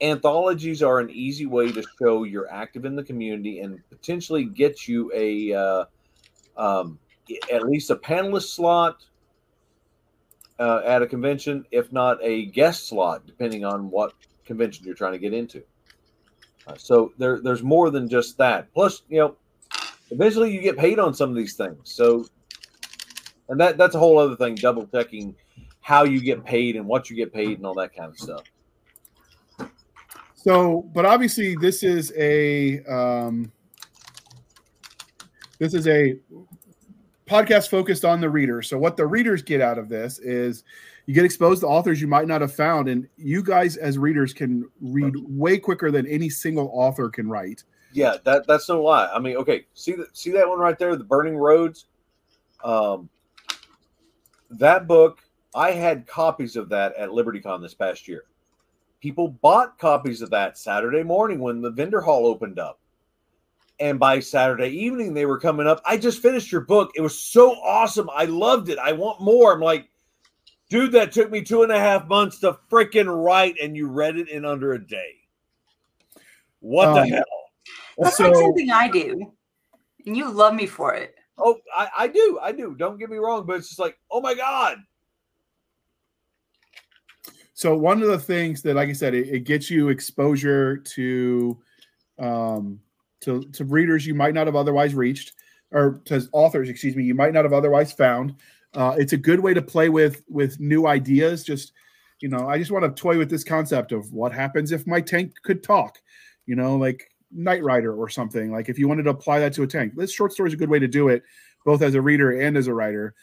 anthologies are an easy way to show you're active in the community and potentially get you a uh, um, at least a panelist slot uh, at a convention, if not a guest slot, depending on what convention you're trying to get into. Uh, so there, there's more than just that. Plus, you know, eventually you get paid on some of these things. So, and that that's a whole other thing. Double checking how you get paid and what you get paid and all that kind of stuff. So, but obviously, this is a um, this is a podcast focused on the reader. So, what the readers get out of this is you get exposed to authors you might not have found, and you guys as readers can read way quicker than any single author can write. Yeah, that that's no lie. I mean, okay, see that see that one right there, the Burning Roads. Um, that book, I had copies of that at LibertyCon this past year people bought copies of that Saturday morning when the vendor hall opened up. And by Saturday evening, they were coming up. I just finished your book. It was so awesome. I loved it. I want more. I'm like, dude, that took me two and a half months to freaking write, and you read it in under a day. What um, the hell? That's so, like something I do, and you love me for it. Oh, I, I do. I do. Don't get me wrong, but it's just like, oh my God, so one of the things that, like I said, it, it gets you exposure to um, to to readers you might not have otherwise reached, or to authors, excuse me, you might not have otherwise found. Uh, it's a good way to play with with new ideas. Just you know, I just want to toy with this concept of what happens if my tank could talk. You know, like Knight Rider or something. Like if you wanted to apply that to a tank, this short story is a good way to do it, both as a reader and as a writer.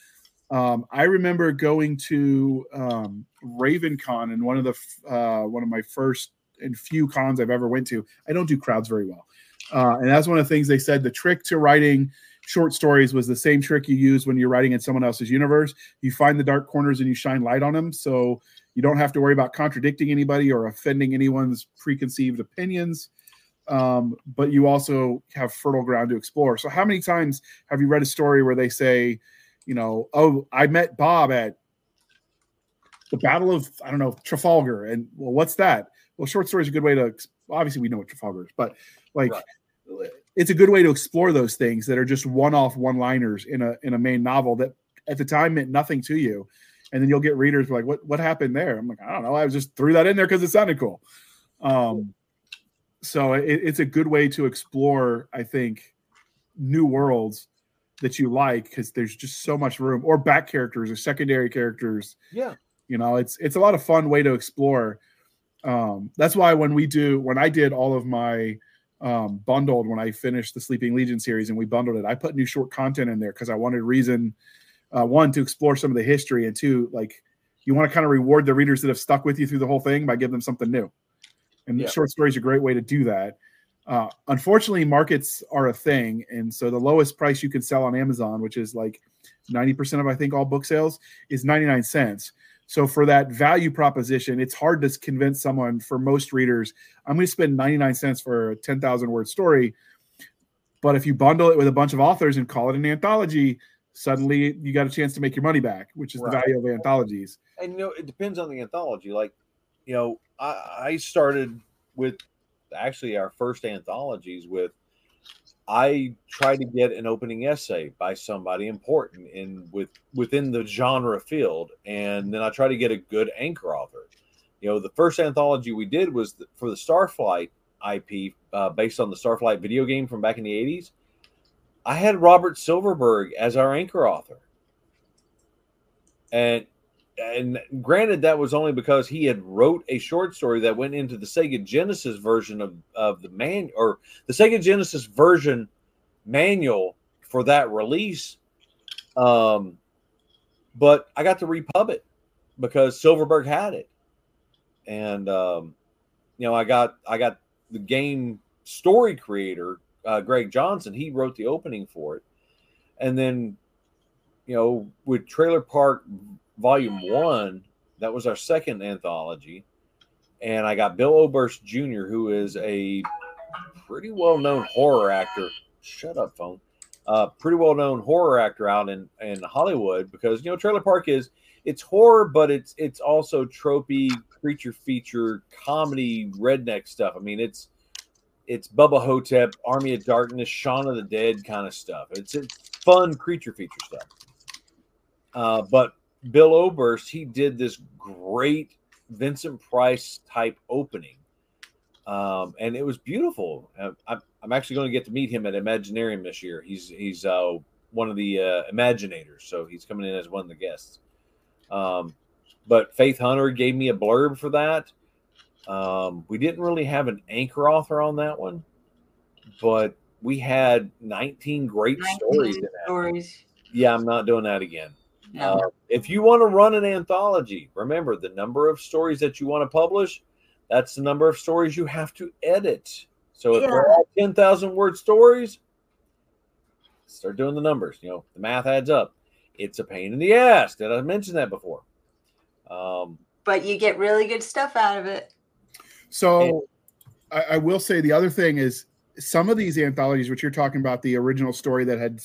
Um, I remember going to um, RavenCon and one of the uh, one of my first and few cons I've ever went to. I don't do crowds very well, uh, and that's one of the things they said. The trick to writing short stories was the same trick you use when you're writing in someone else's universe. You find the dark corners and you shine light on them, so you don't have to worry about contradicting anybody or offending anyone's preconceived opinions. Um, but you also have fertile ground to explore. So, how many times have you read a story where they say? You know, oh, I met Bob at the Battle of I don't know Trafalgar, and well, what's that? Well, short story is a good way to. Obviously, we know what Trafalgar is, but like, right. it's a good way to explore those things that are just one-off one-liners in a in a main novel that at the time meant nothing to you, and then you'll get readers like, "What what happened there?" I'm like, I don't know. I just threw that in there because it sounded cool. Um, so it, it's a good way to explore, I think, new worlds that you like because there's just so much room or back characters or secondary characters. Yeah. You know it's it's a lot of fun way to explore. Um that's why when we do when i did all of my um bundled when i finished the sleeping legion series and we bundled it i put new short content in there because i wanted reason uh, one to explore some of the history and two like you want to kind of reward the readers that have stuck with you through the whole thing by giving them something new. And yeah. short stories are a great way to do that uh, unfortunately, markets are a thing, and so the lowest price you can sell on Amazon, which is like ninety percent of I think all book sales, is ninety nine cents. So for that value proposition, it's hard to convince someone. For most readers, I'm going to spend ninety nine cents for a ten thousand word story. But if you bundle it with a bunch of authors and call it an anthology, suddenly you got a chance to make your money back, which is right. the value of anthologies. And you know, it depends on the anthology. Like, you know, I, I started with actually our first anthologies with I try to get an opening essay by somebody important in with within the genre field, and then I try to get a good anchor author. You know, the first anthology we did was for the Starflight IP, uh, based on the Starflight video game from back in the '80s. I had Robert Silverberg as our anchor author, and and granted that was only because he had wrote a short story that went into the Sega Genesis version of, of the man or the Sega Genesis version manual for that release. Um, but I got to repub it because Silverberg had it. and um, you know, I got I got the game story creator uh, Greg Johnson. He wrote the opening for it, and then you know with Trailer Park Volume One, that was our second anthology, and I got Bill Oberst Jr., who is a pretty well known horror actor. Shut up, phone. Uh, pretty well known horror actor out in in Hollywood because you know Trailer Park is it's horror, but it's it's also tropey creature feature comedy redneck stuff. I mean, it's it's Bubba Ho-Tep, Army of Darkness, Shaun of the Dead kind of stuff. It's, it's fun creature feature stuff. Uh, but Bill Oberst, he did this great Vincent Price type opening. Um, and it was beautiful. Uh, I'm, I'm actually going to get to meet him at Imaginarium this year. He's he's uh, one of the uh, Imaginators, so he's coming in as one of the guests. Um, but Faith Hunter gave me a blurb for that. Um, we didn't really have an anchor author on that one, but we had 19 great 19 stories in that. Stories. Yeah, I'm not doing that again. No. Uh, if you want to run an anthology, remember the number of stories that you want to publish, that's the number of stories you have to edit. So if yeah. they're all 10,000 word stories, start doing the numbers. You know, the math adds up. It's a pain in the ass. Did I mention that before? Um, but you get really good stuff out of it. So I, I, will say the other thing is some of these anthologies, which you're talking about, the original story that had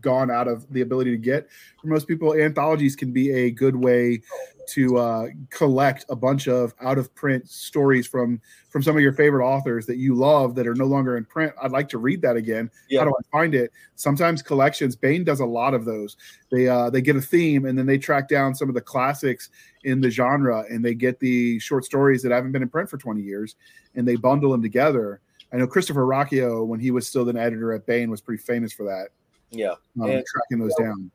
gone out of the ability to get for most people, anthologies can be a good way to uh, collect a bunch of out of print stories from from some of your favorite authors that you love that are no longer in print. I'd like to read that again. Yeah. How do I find it? Sometimes collections. Baen does a lot of those. They uh, they get a theme and then they track down some of the classics in the genre and they get the short stories that haven't been in print for 20 years and they bundle them together. I know Christopher Ruocchio, when he was still an editor at Baen was pretty famous for that. Yeah, um, and, tracking those down.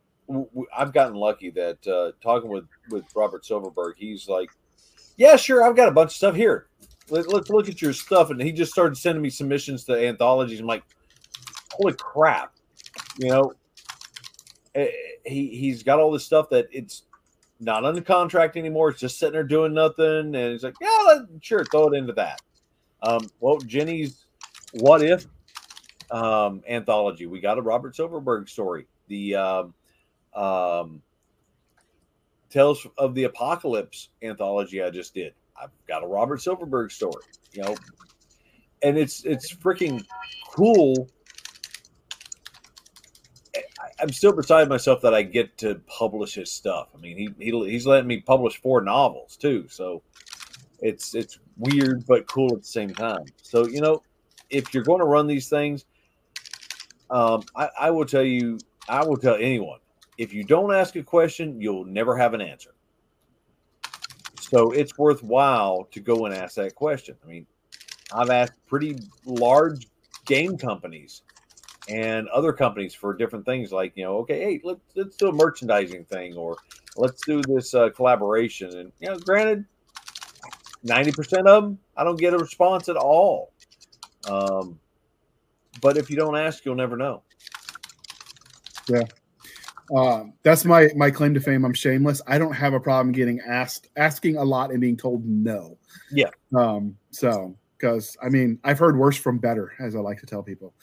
I've gotten lucky that uh, talking with with Robert Silverberg, he's like, "Yeah, sure, I've got a bunch of stuff here. Let, us look at your stuff." And he just started sending me submissions to anthologies. I'm like, "Holy crap!" You know, eh, he he's got all this stuff that it's not under contract anymore. It's just sitting there doing nothing. And he's like, yeah, sure, throw it into that. Um, well, Jenny's What If um, anthology. We got a Robert Silverberg story. The um, um, Tales of the Apocalypse anthology I just did. I've got a Robert Silverberg story, you know, and it's it's freaking cool I'm still beside myself that I get to publish his stuff. I mean, he, he he's letting me publish four novels too, so it's it's weird but cool at the same time. So you know, if you're going to run these things, um, I, I will tell you, I will tell anyone, if you don't ask a question, you'll never have an answer. So it's worthwhile to go and ask that question. I mean, I've asked pretty large game companies and other companies for different things like you know okay hey let's let's do a merchandising thing or let's do this uh, collaboration and you know granted 90% of them i don't get a response at all um, but if you don't ask you'll never know. Yeah. Um, that's my my claim to fame. I'm shameless. I don't have a problem getting asked asking a lot and being told no. Yeah. Um so because i mean i've heard worse from better as i like to tell people.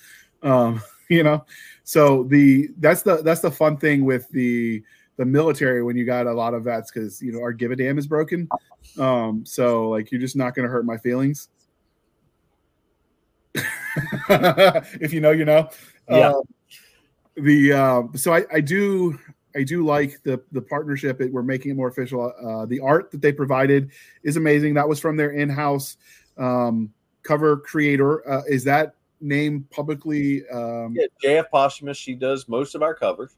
Um you know so the that's the that's the fun thing with the the military when you got a lot of vets because you know our give a damn is broken. Um so like you're just not going to hurt my feelings if you know you know yeah uh, the uh, so I, I do I do like the the partnership. It, we're making it more official. Uh, the art that they provided is amazing. That was from their in-house um, cover creator. Uh, is that name publicly? Um, yeah, JF Posthumous. She does most of our covers.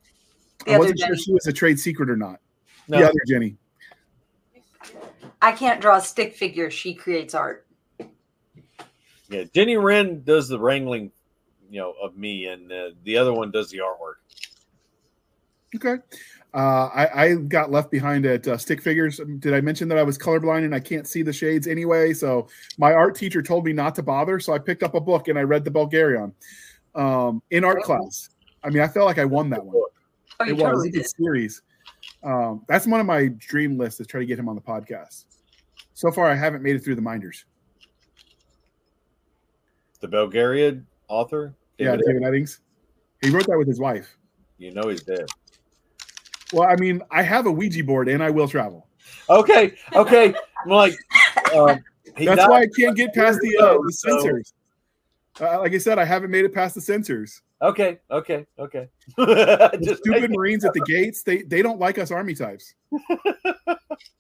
The I wasn't sure she was a trade secret or not. No. The other Jenny. I can't draw a stick figure. She creates art. Yeah, Jenny Wren does the wrangling, you know, of me, and uh, the other one does the artwork. Okay. Uh, I, I, got left behind at uh, stick figures. Did I mention that I was colorblind and I can't see the shades anyway? So my art teacher told me not to bother. So I picked up a book and I read the Belgariad um, in art class. I mean, I felt like I won that one. Oh, it was a good series. Um, that's one of my dream lists to try to get him on the podcast. so far I haven't made it through the Minders. The Belgariad author. yeah, David Eddings. He wrote that with his wife. You know he's dead. Well, I mean, I have a Ouija board and I will travel. Okay, okay. I'm like, um, That's died why I can't get past the uh, the So- censors. Uh, like I said, I haven't made it past the censors. Okay, okay, okay. The stupid Marines at the gates, they they don't like us army types.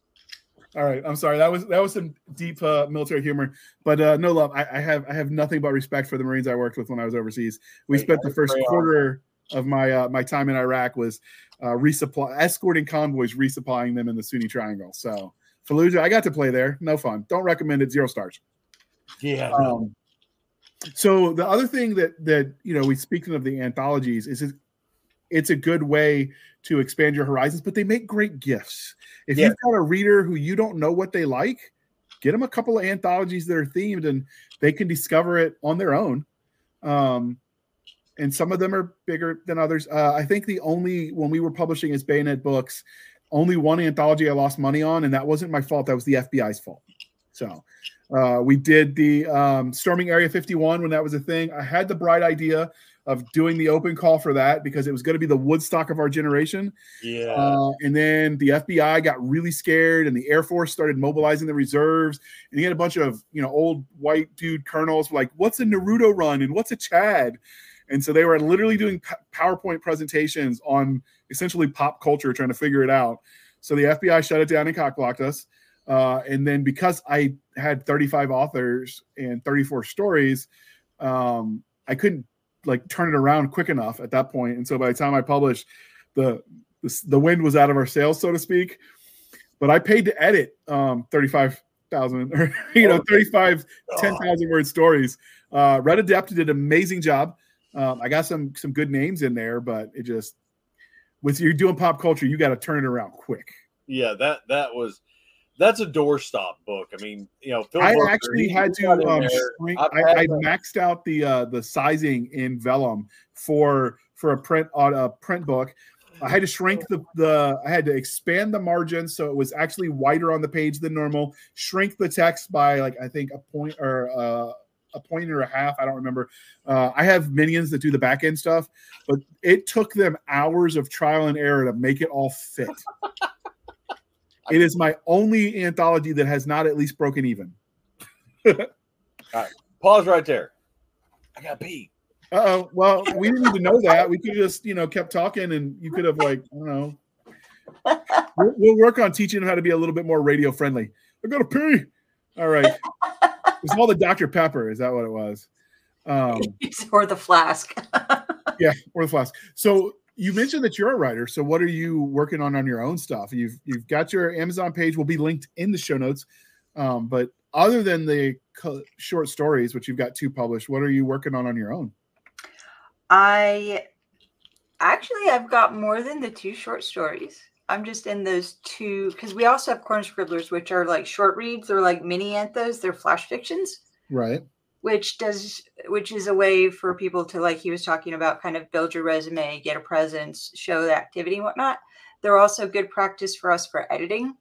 All right, I'm sorry. That was that was some deep uh, military humor, but uh, no love. I, I have I have nothing but respect for the Marines I worked with when I was overseas. We Hey, spent the first quarter of my uh, my time in Iraq was uh, resupply escorting convoys, resupplying them in the Sunni Triangle. So Fallujah, I got to play there. No fun. Don't recommend it. Zero stars. yeah. Um, so the other thing that that you know, we speaking of the anthologies, is it's a good way to expand your horizons, but they make great gifts. If Yeah. you've got a reader who you don't know what they like, get them a couple of anthologies that are themed, and they can discover it on their own. Um, and some of them are bigger than others. Uh, I think the only when we were publishing as Bayonet books, only one anthology I lost money on, and that wasn't my fault. That was the FBI's fault. So uh, we did the um, storming Area 51 when that was a thing. I had the bright idea of doing the open call for that because it was going to be the Woodstock of our generation. yeah. Uh, and then the FBI got really scared, and the Air Force started mobilizing the reserves. And you had a bunch of you know old white dude colonels like, "What's a Naruto run?" and "What's a Chad?" And so they were literally doing PowerPoint presentations on essentially pop culture, trying to figure it out. So the FBI shut it down and cockblocked us. Uh, and then because I had 35 authors and 34 stories, um, I couldn't like turn it around quick enough at that point. And so by the time I published, the the, wind was out of our sails, so to speak. But I paid to edit um, 35,000 or, you know, 35, 10,000 word stories. Uh, Red Adept did an amazing job. Um, I got some some good names in there, but it just with you're doing pop culture, you got to turn it around quick. yeah, that that was that's a doorstop book. I mean, you know, Phil I actually had to um, shrink. I, I maxed out the uh, the sizing in vellum for for a print on a print book. I had to shrink the the I had to expand the margin so it was actually wider on the page than normal. Shrink the text by like I think a point or uh, a point or a half. I don't remember. Uh, I have minions that do the back end stuff, but it took them hours of trial and error to make it all fit. it is my only anthology that has not at least broken even. Pause right there. I got pee. oh. Well, we didn't even know that. We could have just, you know, kept talking and you could have, like, I don't know. We'll, we'll work on teaching them how to be a little bit more radio friendly. I got to pee. All right. It's all the Dr. Pepper. Is that what it was? Um, or the flask. yeah, or the flask. So you mentioned that you're a writer. So what are you working on on your own stuff? You've you've got your Amazon page. Will be linked in the show notes. Um, but other than the co- short stories, which you've got two published, what are you working on on your own? I actually I've got more than the two short stories. I'm just in those two because we also have corn scribblers, which are like short reads. They're like mini anthos. They're flash fictions, Right. Which does which is a way for people to like he was talking about, kind of build your resume, get a presence, show the activity and whatnot. They're also good practice for us for editing.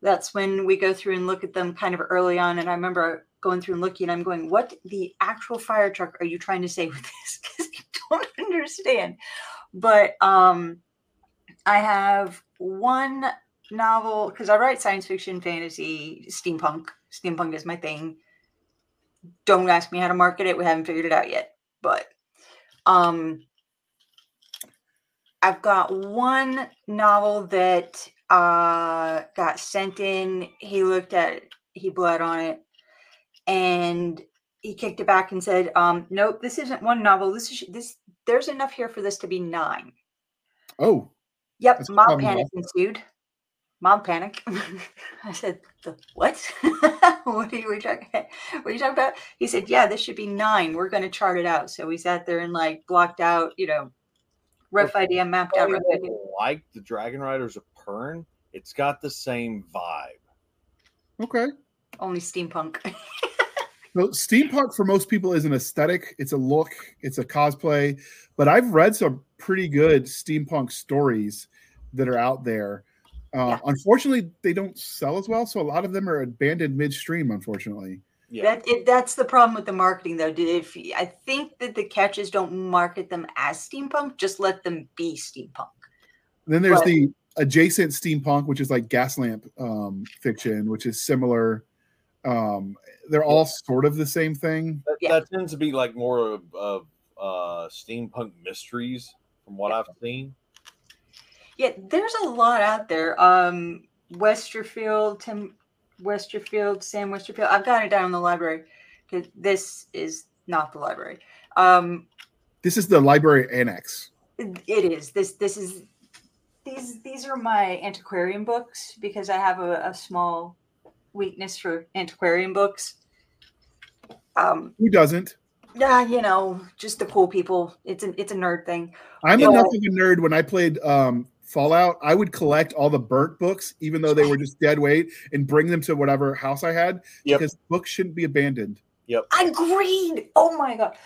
That's when we go through and look at them kind of early on. And I remember going through and looking, I'm going, what the actual fire truck are you trying to say with this? Because I don't understand. But um I have one novel because I write science fiction, fantasy, steampunk. Steampunk is my thing. Don't ask me how to market it. We haven't figured it out yet. But um I've got one novel that uh got sent in. He looked at it, he bled on it, and he kicked it back and said, um, nope, this isn't one novel. This is this there's enough here for this to be nine. Oh, Yep, mob panic ensued. Mob panic. I said, "The what? what are you talking? What are you talking about?" He said, "Yeah, this should be nine. We're going to chart it out." So we sat there and like blocked out, you know, rough idea, mapped out rough idea. Like the Dragon Riders of Pern, it's got the same vibe. okay. Only steampunk. So steampunk for most people is an aesthetic. It's a look. It's a cosplay. But I've read some pretty good steampunk stories that are out there. Uh, Yeah. Unfortunately, they don't sell as well, so a lot of them are abandoned midstream. Unfortunately, Yeah. That it, that's the problem with the marketing, though. If I think that the catches don't market them as steampunk, just let them be steampunk. then there's Right. the adjacent steampunk, which is like Gaslamp um, fiction, which is similar. Um, they're all sort of the same thing. That, Yeah. that tends to be like more of, of uh, steampunk mysteries from what I've seen. Yeah, there's a lot out there. Um, Westerfeld, Tim Westerfeld, Sam Westerfeld. I've got it down in the library because this is not the library. Um, This is the library annex. it is. This this is these these are my antiquarian books because I have a, a small weakness for antiquarian books. Um, Who doesn't? yeah, you know, just the cool people. It's a it's a nerd thing. I'm enough of a nerd. When I played um, Fallout, I would collect all the burnt books, even though they were just dead weight, and bring them to whatever house I had Yep. because books shouldn't be abandoned. Yep. I agreed. Oh my god.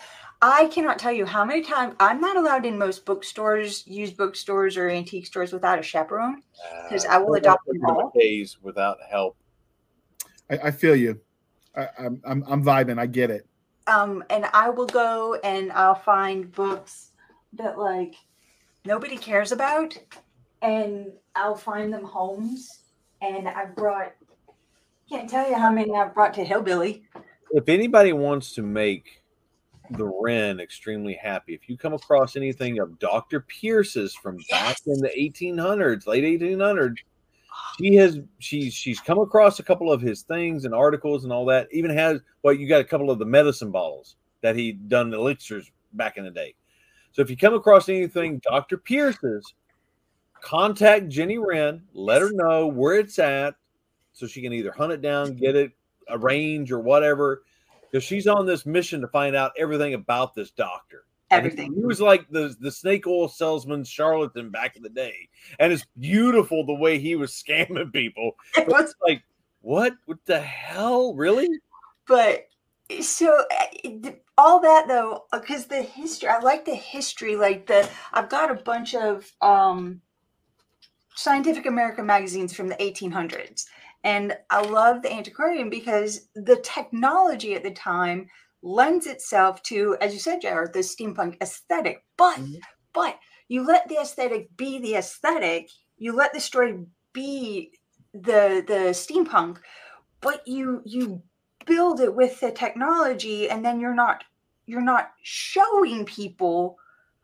I cannot tell you how many times I'm not allowed in most bookstores, used bookstores, or antique stores without a chaperone. 'Cause I will adopt put them them all. Days without help. I, I feel you. I, I'm, I'm I'm vibing. I get it. Um, and I will go and I'll find books that like nobody cares about, and I'll find them homes. And I've brought can't tell you how many I've brought to Hillbilly. If anybody wants to make the Wren extremely happy, if you come across anything of Dr. Pierce's from back in the 1800s, late 1800s, she has she's she's come across a couple of his things and articles and all that. Even has well, you got a couple of the medicine bottles that he done elixirs back in the day. So if you come across anything Dr. Pierce's, contact Jenny Wren, let her know where it's at, so she can either hunt it down, get it arranged or whatever, because she's on this mission to find out everything about this doctor. Everything. He was like the the snake oil salesman charlatan back in the day, and it's beautiful the way he was scamming people. It was it's like, what? What the hell? Really? but so uh, all that though because the history i like the history like the i've got a bunch of um scientific american magazines from the 1800s and i love the antiquarian because the technology at the time lends itself to as you said jared the steampunk aesthetic but Mhm. but you let the aesthetic be the aesthetic you let the story be the the steampunk but you you build it with the technology and then you're not you're not showing people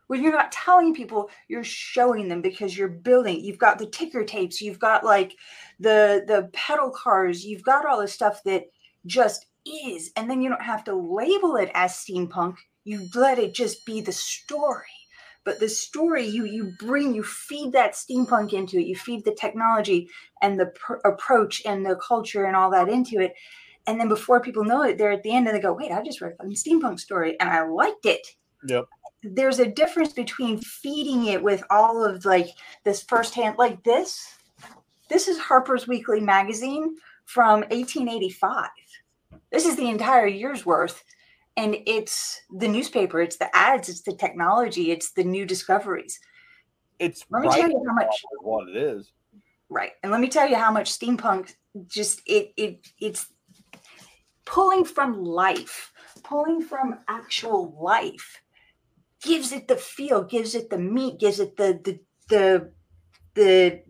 when you're not telling people you're showing them because you're building. You've got the ticker tapes you've got like the the pedal cars you've got all this stuff that just is and then you don't have to label it as steampunk. You let it just be the story. But the story you you bring you feed that steampunk into it. You feed the technology and the pr- approach and the culture and all that into it. And then before people know it, they're at the end and they go, wait, I just read a steampunk story and I liked it. Yep. There's a difference between feeding it with all of like this firsthand, like this. This is Harper's Weekly magazine from 1885. This is the entire year's worth. And it's the newspaper, it's the ads, it's the technology, it's the new discoveries. It's Let me tell you how much what it is. Right. And let me tell you how much steampunk just it it it's pulling from life, pulling from actual life, gives it the feel, gives it the meat, gives it the the the the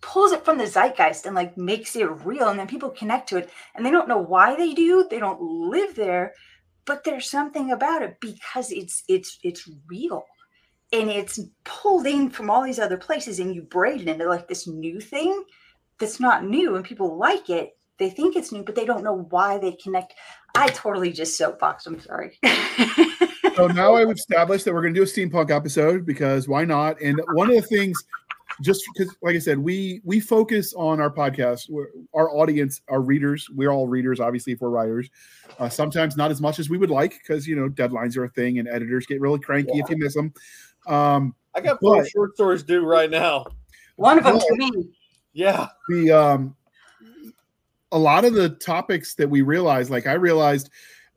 pulls it from the zeitgeist and like makes it real and then people connect to it and they don't know why they do they don't live there but there's something about it because it's it's it's real and it's pulled in from all these other places and you braid it into like this new thing that's not new and people like it they think it's new but they don't know why they connect. I totally just soapbox i'm sorry So now I've established that we're going to do a steampunk episode because why not? And one of the things, just because, like I said, we we focus on our podcast. Our audience, our readers, we're all readers. Obviously, if we're writers, uh, sometimes not as much as we would like because you know deadlines are a thing and editors get really cranky if you miss them. Um, I got four But- short stories due right now. one of them Well- to me Yeah. the um a lot of the topics that we realized like i realized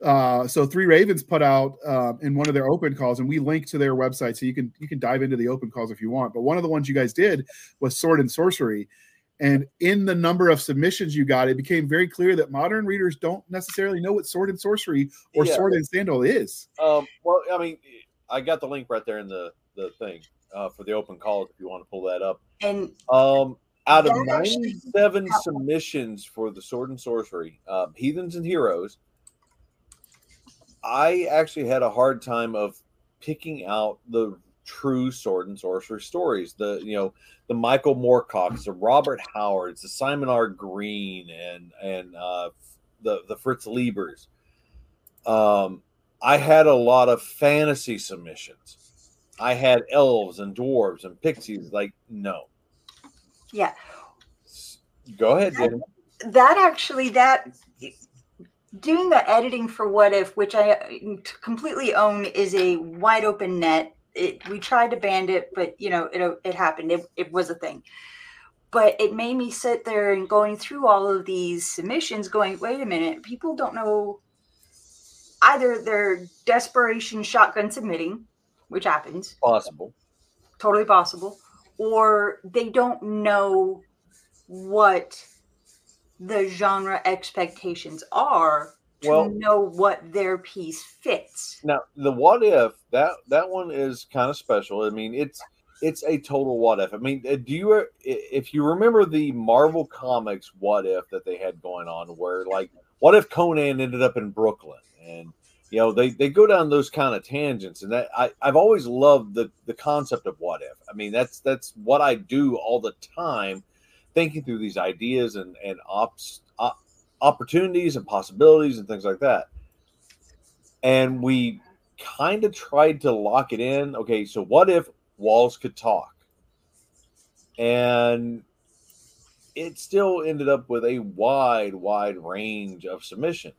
uh so three ravens put out uh, in one of their open calls and we link to their website so you can you can dive into the open calls if you want but one of the ones you guys did was sword and sorcery And in the number of submissions you got, it became very clear that modern readers don't necessarily know what sword and sorcery or Yeah. sword and sandal is. Um, well, I mean, I got the link right there in the the thing uh, for the open calls if you want to pull that up. And Um, out of 97 submissions for the sword and sorcery, um, heathens and heroes, I actually had a hard time of picking out the true sword and sorcery stories. The you know the Michael Moorcocks, the Robert Howards, the Simon R. Green, and and uh, the the Fritz Liebers. Um, I had a lot of fantasy submissions. I had elves and dwarves and pixies. Like no, yeah, Go ahead, Jenny. that actually that doing the editing for what if which i mm, completely own is a wide open net. It, we tried to ban it but you know it, it happened. It, it was a thing. But it made me sit there and going through all of these submissions going wait a minute people don't know either they're desperation shotgun submitting which happens. Possible. totally possible. Or they don't know what the genre expectations are to Well- know what their piece fits Now the what if that that one is kind of special. I mean, it's it's a total what if. I mean, uh, do you if you remember the Marvel Comics what if that they had going on, where like what if Conan ended up in Brooklyn and you know they they go down those kind of tangents and that I I've always loved the the concept of what if. I mean, that's that's what I do all the time, thinking through these ideas and and ops. Op, opportunities and possibilities and things like that and we kind of tried to lock it in. Okay, so what if walls could talk? And it still ended up with a wide, wide range of submissions.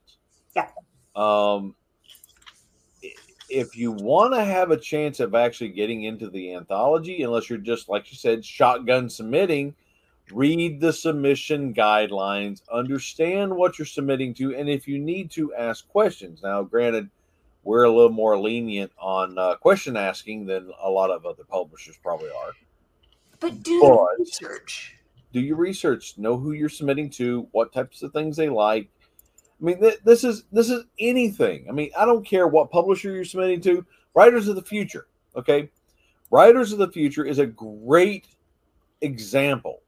Yeah. Um, if you want to have a chance of actually getting into the anthology, unless you're just like you said, shotgun submitting, read the submission guidelines, understand what you're submitting to, and if you need to ask questions. Now, granted, we're a little more lenient on uh, question asking than a lot of other publishers probably are. but do But- research Do your research, know who you're submitting to, what types of things they like. I mean, th- this is this is anything. I mean, I don't care what publisher you're submitting to. Writers of the Future, okay? Writers of the Future is a great example.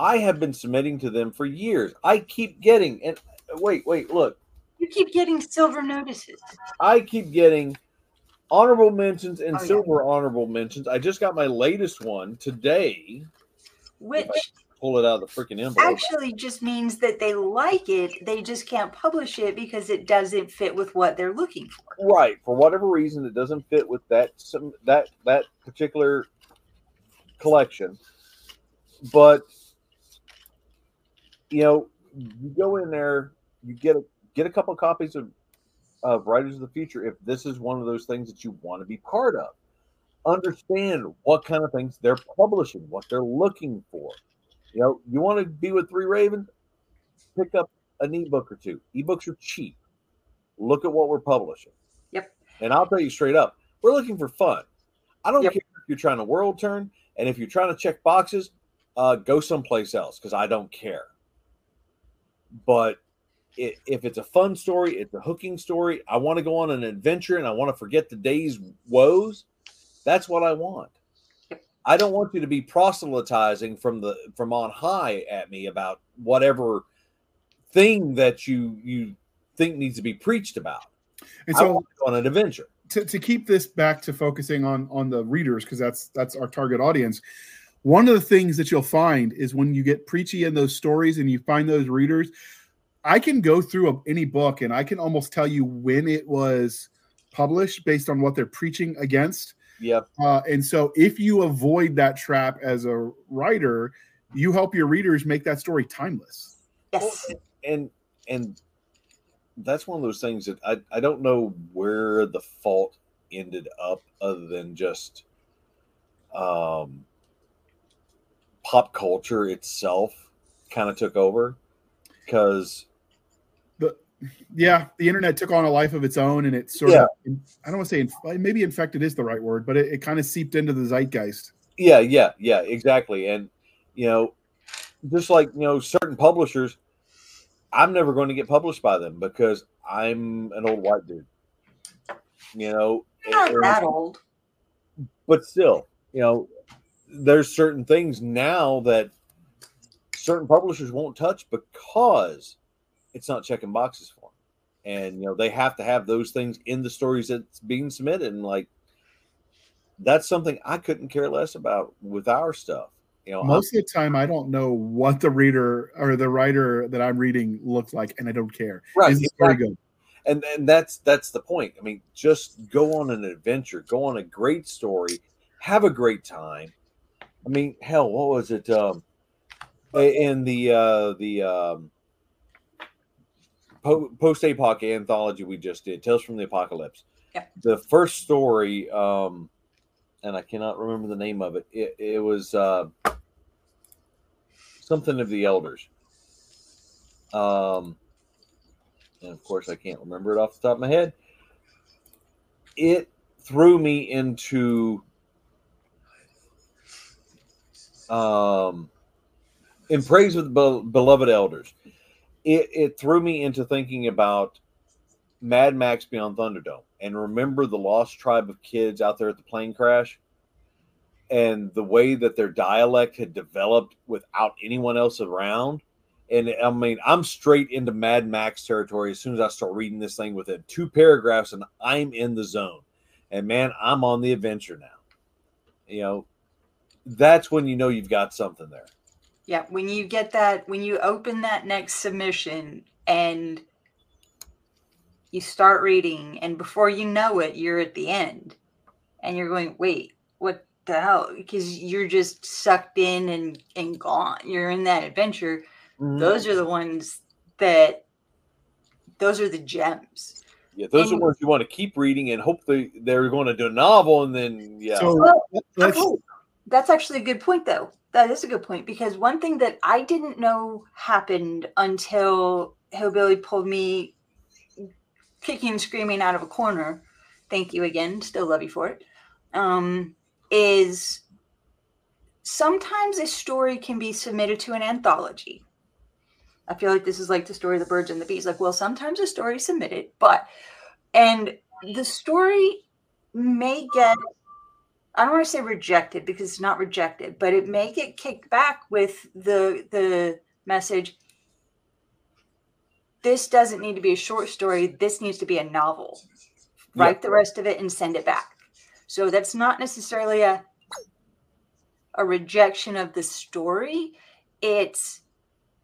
I have been submitting to them for years. I keep getting and wait, wait, look. you keep getting silver notices I keep getting honorable mentions and Oh, yeah. silver honorable mentions. I just got my latest one today. which Pull it out of the freaking envelope. actually just means that they like it they just can't publish it because it doesn't fit with what they're looking for right for whatever reason it doesn't fit with that some that that particular collection but you know you go in there you get a get a couple copies of of writers of the future if this is one of those things that you want to be part of. Understand what kind of things they're publishing what they're looking for. You know you want to be with three ravens pick up an ebook or two. Ebooks are cheap. Look at what we're publishing. Yep. and i'll tell you straight up we're looking for fun. I don't Yep. care if you're trying to world turn and if you're trying to check boxes uh, go someplace else because i don't care but i if it's a fun story it's a hooking story i want to go on an adventure and i want to forget the day's woes that's what i want. I don't want you to be proselytizing from the from on high at me about whatever thing that you you think needs to be preached about. And I so want to go on an adventure. to, to keep this back to focusing on on the readers because that's that's our target audience one of the things that you'll find is when you get preachy in those stories and you find those readers i can go through a, any book and i can almost tell you when it was published based on what they're preaching against. Yep. Uh, and so if you avoid that trap as a writer you help your readers make that story timeless. Yes. And and that's one of those things that I, I don't know where the fault ended up other than just um pop culture itself kind of took over because the yeah the internet took on a life of its own and it sort Yeah. of i don't want to say inf- maybe infected is the right word but it, it kind of seeped into the zeitgeist yeah yeah yeah exactly and you know just like you know, certain publishers, I'm never going to get published by them because I'm an old white dude. You know, Not that old. but still, you know, there's certain things now that certain publishers won't touch because it's not checking boxes for them. And you know, they have to have those things in the stories that's being submitted. And like that's something I couldn't care less about with our stuff. You know, Most of the time, I don't know what the reader or the writer that I'm reading looks like, and I don't care. Right, Is exactly. good? and and that's that's the point. I mean, just go on an adventure, go on a great story, have a great time. I mean, hell, what was it? Um, in the uh, the um, po- post apoc anthology we just did, Tales from the Apocalypse. Yeah. The first story, um, and I cannot remember the name of it. It, it was uh, something of the elders. Um, and of course I can't remember it off the top of my head. It threw me into um in praise of the be- beloved elders. It it threw me into thinking about Mad Max Beyond Thunderdome and remember the lost tribe of kids out there at the plane crash and the way that their dialect had developed without anyone else around and I mean, I'm straight into Mad Max territory as soon as I start reading this thing within two paragraphs, and I'm in the zone. And man, I'm on the adventure now. You know, that's when you know you've got something there. Yeah, when you get that, when you open that next submission and you start reading, and before you know it, you're at the end, and you're going, "Wait, what the hell?" Because you're just sucked in and and gone. You're in that adventure. Mm-hmm. Those are the ones that. Those are the gems. Yeah, those are and- ones you want to keep reading and hope they they're going to do a novel, and then yeah, So Well, let's, Okay, That's actually a good point, though. That is a good point because one thing that I didn't know happened until Hillbilly pulled me kicking and screaming out of a corner. Thank you again. Still love you for it. Um, is sometimes a story can be submitted to an anthology. I feel like this is like the story of the birds and the bees. Like, well, sometimes a story is submitted, but and the story may get I don't want to say rejected because it's not rejected, but it may get kicked back with the the message. This doesn't need to be a short story. This needs to be a novel. Yeah. Write the rest of it and send it back. So that's not necessarily a a rejection of the story. It's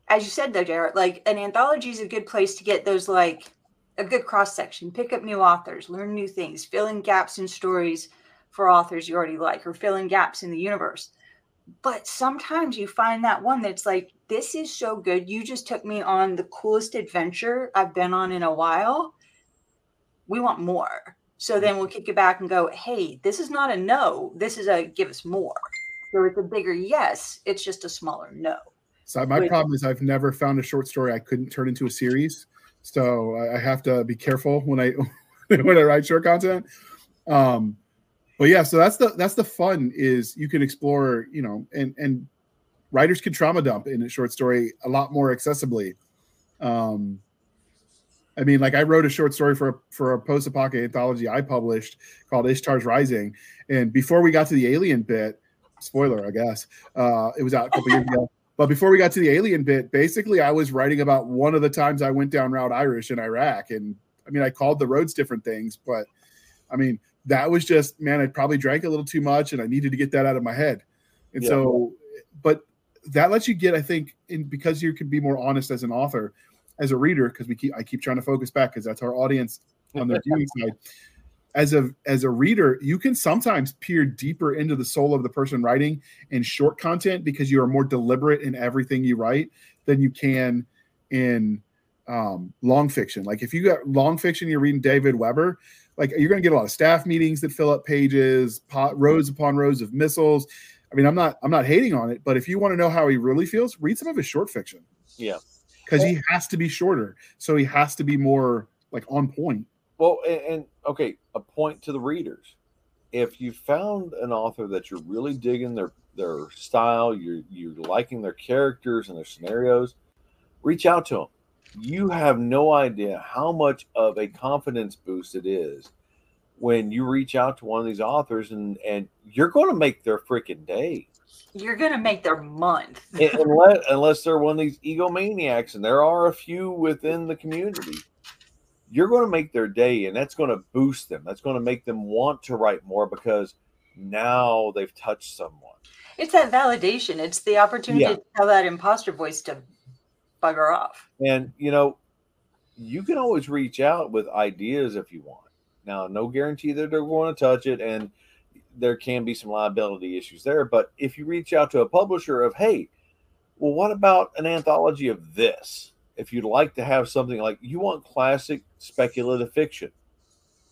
as you said though, Jared, like an anthology is a good place to get those like a good cross section, pick up new authors, learn new things, fill in gaps in stories for authors you already like or fill in gaps in the universe. But sometimes you find that one that's like, this is so good. You just took me on the coolest adventure I've been on in a while. We want more. So then we'll kick it back and go, hey, this is not a no. This is a give us more. So it's a bigger yes. It's just a smaller no. so my problem is I've never found a short story I couldn't turn into a series. So I I have to be careful when I when I write short content. Um, but yeah, so that's the that's the fun is you can explore, you know, and and writers can trauma dump in a short story a lot more accessibly. Um, I mean, like I wrote a short story for a, for a post apocalyptic anthology I published called Ishtar's Rising, and before we got to the alien bit, spoiler, I guess, uh, it was out a couple years ago. But before we got to the alien bit, basically I was writing about one of the times I went down Route Irish in Iraq, and I mean I called the roads different things, but I mean that was just man, I probably drank a little too much, and I needed to get that out of my head, and Yeah. so, but that lets you get, I think, in because you can be more honest as an author, as a reader, because we keep I keep trying to focus back because that's our audience on their viewing side. As a as a reader, you can sometimes peer deeper into the soul of the person writing in short content because you are more deliberate in everything you write than you can in um, long fiction. Like if you got long fiction, you're reading David Weber, like you're going to get a lot of staff meetings that fill up pages, pot, rows upon rows of missiles. I mean, I'm not I'm not hating on it, but if you want to know how he really feels, read some of his short fiction yeah. because he has to be shorter, so he has to be more like on point. Well, and, and okay, a point to the readers if you found an author that you're really digging their their style, you're you're liking their characters and their scenarios, reach out to them. You have no idea how much of a confidence boost it is when you reach out to one of these authors and and you're going to make their freaking day. You're gonna make their month. unless unless they're one of these egomaniacs, and there are a few within the community you're going to make their day and that's going to boost them. That's going to make them want to write more because now they've touched someone. It's that validation. It's the opportunity yeah. to tell that imposter voice to bugger off. And, you know, you can always reach out with ideas if you want. Now, no guarantee that they're going to touch it and there can be some liability issues there. But if you reach out to a publisher of, hey, well, what about an anthology of this? if you'd like to have something like you want classic speculative fiction,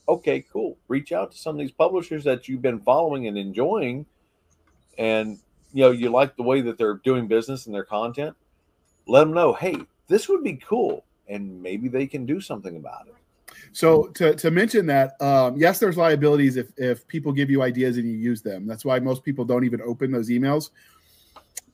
okay, cool. Reach out to some of these publishers that you've been following and enjoying, and you know you like the way that they're doing business and their content. Let them know, hey, this would be cool, and maybe they can do something about it. So to, to mention that, um, yes, there's liabilities if if people give you ideas and you use them. That's why most people don't even open those emails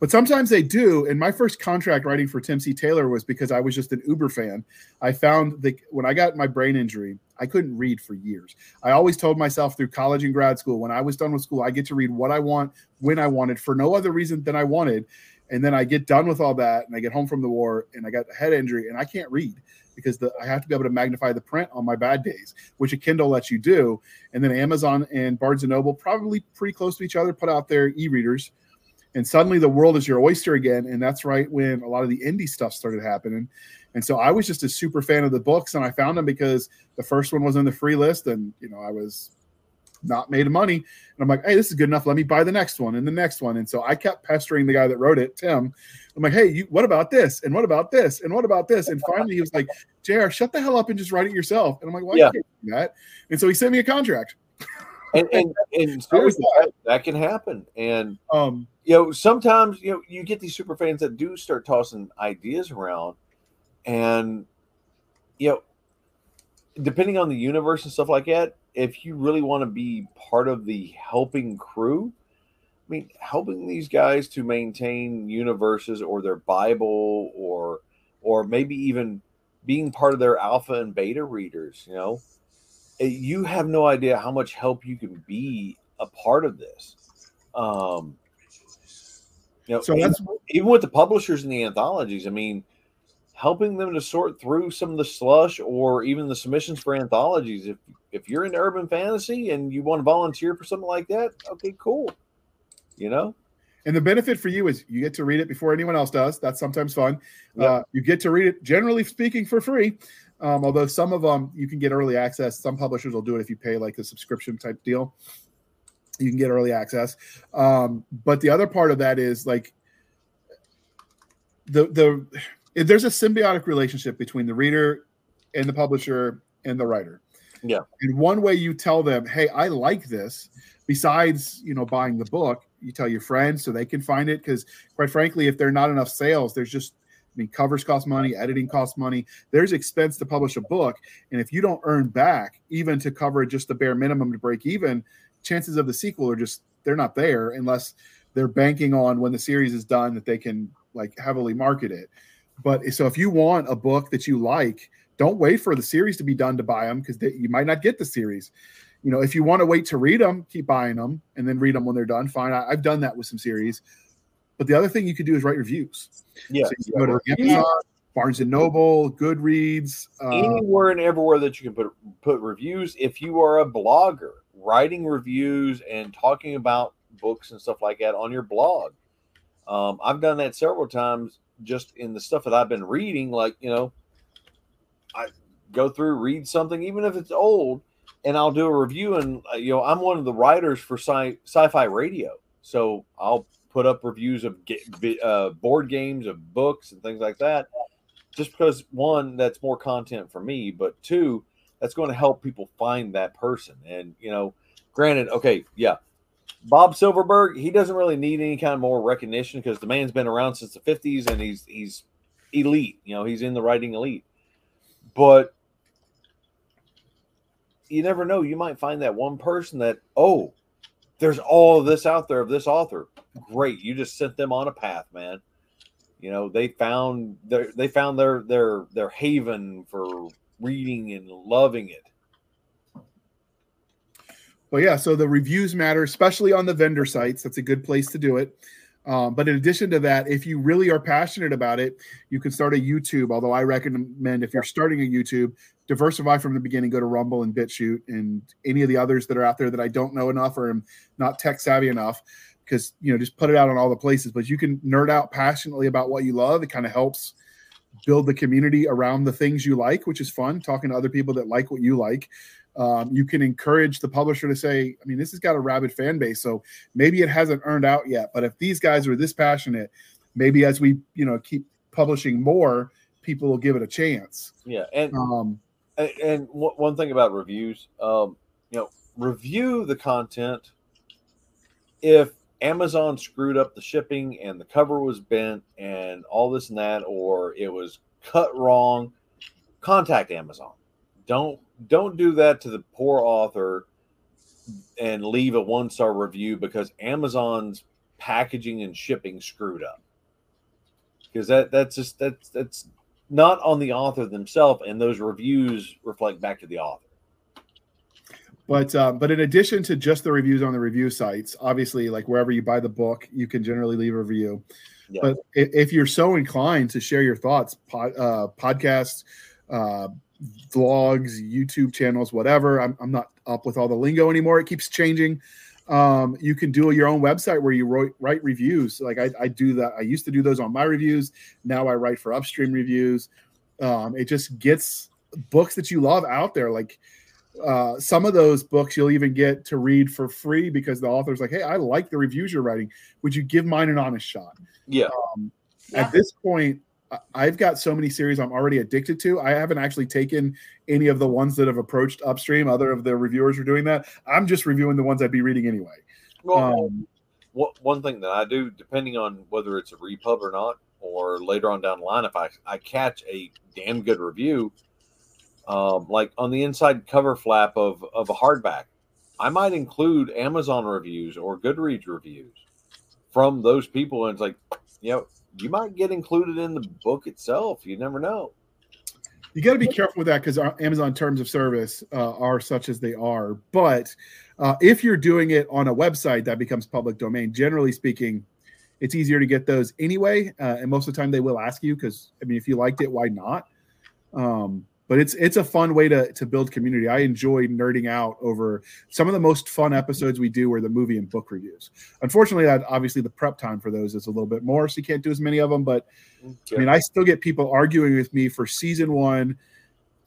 but sometimes they do. And my first contract writing for Tim C. Taylor was because I was just an Uber fan. I found that when I got my brain injury, I couldn't read for years. I always told myself through college and grad school, when I was done with school, I get to read what I want when I wanted for no other reason than I wanted. And then I get done with all that and I get home from the war and I got a head injury and I can't read because the, I have to be able to magnify the print on my bad days, which a Kindle lets you do. And then Amazon and Barnes and Noble, probably pretty close to each other, put out their e-readers and suddenly the world is your oyster again and that's right when a lot of the indie stuff started happening and so i was just a super fan of the books and i found them because the first one was on the free list and you know i was not made money. And i'm like hey this is good enough. Let me buy the next one and the next one. And so i kept pestering the guy that wrote it tim. I'm like hey you, what about this? And what about this? And what about this? And finally he was like jr shut the hell up and just write it yourself. And i'm like why yeah. can't you do that? And so he sent me a contract. And and, and seriously, that, that, can happen. And um, you know, sometimes you know you get these super fans that do start tossing ideas around, and you know, depending on the universe and stuff like that, if you really want to be part of the helping crew, I mean, helping these guys to maintain universes or their Bible or or maybe even being part of their alpha and beta readers, you know, Eh, you have no idea how much help you can be a part of this. Um, you know, so even, even with the publishers and the anthologies, I mean, helping them to sort through some of the slush or even the submissions for anthologies. If if you're into urban fantasy and you want to volunteer for something like that, okay, cool. You know. And the benefit for you is you get to read it before anyone else does. That's sometimes fun. Yep. Uh, you get to read it, generally speaking, for free. Um, although some of them you can get early access. Some publishers will do it if you pay like a subscription type deal. You can get early access. Um, but the other part of that is like the the there's a symbiotic relationship between the reader and the publisher and the writer. Yeah. And one way you tell them, "Hey, I like this," besides you know buying the book, you tell your friends so they can find it. Because quite frankly, if there are not enough sales, there's just I mean, covers cost money, editing costs money. There's expense to publish a book, and if you don't earn back even to cover just the bare minimum to break even, chances of the sequel are just they're not there unless they're banking on when the series is done that they can like heavily market it. But so if you want a book that you like, don't wait for the series to be done to buy them because you might not get the series. You know, if you want to wait to read them, keep buying them and then read them when they're done. Fine. I, have done that with some series. But the other thing you could do is write reviews. Yeah. So you go to Amazon, Barnes and Noble, Goodreads, uh, anywhere and everywhere that you can put put reviews. If you are a blogger, writing reviews and talking about books and stuff like that on your blog. Um, I've done that several times just in the stuff that I've been reading. Like, you know, I go through, read something, even if it's old, and I'll do a review. And, uh, you know, I'm one of the writers for sci fi radio. So I'll put up reviews of uh, board games, of books, and things like that. Just because one, that's more content for me, but two, that's going to help people find that person. And you know, granted, okay, yeah, Bob Silverberg, he doesn't really need any kind of more recognition because the man's been around since the '50s and he's he's elite. You know, he's in the writing elite. But you never know. You might find that one person that, oh, there's all of this out there of this author. Great, you just sent them on a path, man. You know, they found their they found their their their haven for reading and loving it. Well, yeah. So the reviews matter, especially on the vendor sites. That's a good place to do it. Um, but in addition to that, if you really are passionate about it, you can start a YouTube. Although I recommend if you're starting a YouTube, diversify from the beginning. Go to Rumble and BitChute and any of the others that are out there that I don't know enough or am not tech savvy enough. Because you know, just put it out on all the places. But you can nerd out passionately about what you love. It kind of helps build the community around the things you like, which is fun. Talking to other people that like what you like. Um, you can encourage the publisher to say, I mean, this has got a rabid fan base, so maybe it hasn't earned out yet. But if these guys are this passionate, maybe as we, you know, keep publishing more, people will give it a chance. Yeah, and um, and, and one thing about reviews, um, you know, review the content. If Amazon screwed up the shipping and the cover was bent and all this and that, or it was cut wrong, contact Amazon. Don't don't do that to the poor author and leave a one star review because Amazon's packaging and shipping screwed up. Because that that's just that's that's not on the author themselves, and those reviews reflect back to the author. But uh, but in addition to just the reviews on the review sites, obviously, like wherever you buy the book, you can generally leave a review. Yeah. But if you're so inclined to share your thoughts, pod, uh, podcasts, uh, vlogs, YouTube channels, whatever. I'm, I'm not up with all the lingo anymore. It keeps changing. Um, you can do your own website where you write, write reviews. Like I, I, do that. I used to do those on my reviews. Now I write for upstream reviews. Um, it just gets books that you love out there. Like uh, some of those books you'll even get to read for free because the author's like, Hey, I like the reviews you're writing. Would you give mine an honest shot? Yeah. Um, yeah. At this point, I've got so many series I'm already addicted to. I haven't actually taken any of the ones that have approached upstream. Other of the reviewers are doing that. I'm just reviewing the ones I'd be reading anyway. Well, um, what, one thing that I do, depending on whether it's a repub or not, or later on down the line, if I, I catch a damn good review, um, like on the inside cover flap of, of a hardback, I might include Amazon reviews or Goodreads reviews from those people. And it's like, you know, you might get included in the book itself. You never know. You got to be careful with that because Amazon terms of service uh, are such as they are. But uh, if you're doing it on a website that becomes public domain, generally speaking, it's easier to get those anyway. Uh, and most of the time, they will ask you because I mean, if you liked it, why not? Um, but it's it's a fun way to to build community. I enjoy nerding out over some of the most fun episodes we do were the movie and book reviews. Unfortunately, that obviously the prep time for those is a little bit more, so you can't do as many of them. But yeah. I mean, I still get people arguing with me for season one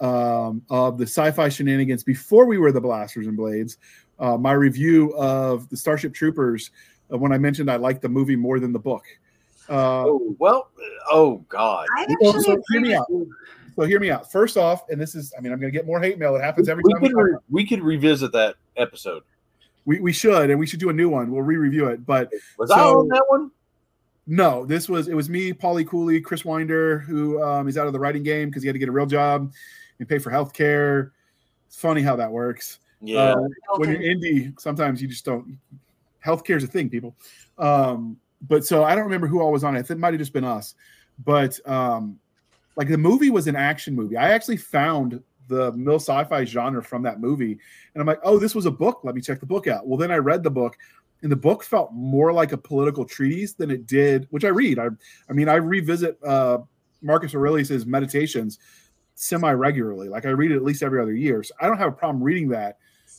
um, of the sci-fi shenanigans before we were the Blasters and Blades. Uh, my review of the Starship Troopers uh, when I mentioned I liked the movie more than the book. Uh, oh, well, oh God. I actually so hear me out. So hear me out. First off, and this is, I mean, I'm going to get more hate mail. It happens every we time. Could we, re- we could revisit that episode. We, we should, and we should do a new one. We'll re-review it. But was so, I on that one? No, this was it was me, Paulie Cooley, Chris Winder, who um, is out of the writing game because he had to get a real job and pay for health care. It's funny how that works. Yeah. Uh, when you're indie, sometimes you just don't. Healthcare is a thing, people. Um, but so I don't remember who all was on it. It might have just been us. But um, like the movie was an action movie. I actually found the mil sci-fi genre from that movie, and I'm like, oh, this was a book. Let me check the book out. Well, then I read the book, and the book felt more like a political treatise than it did, which I read. I, I mean, I revisit uh, Marcus Aurelius's Meditations semi regularly. Like I read it at least every other year. So I don't have a problem reading that.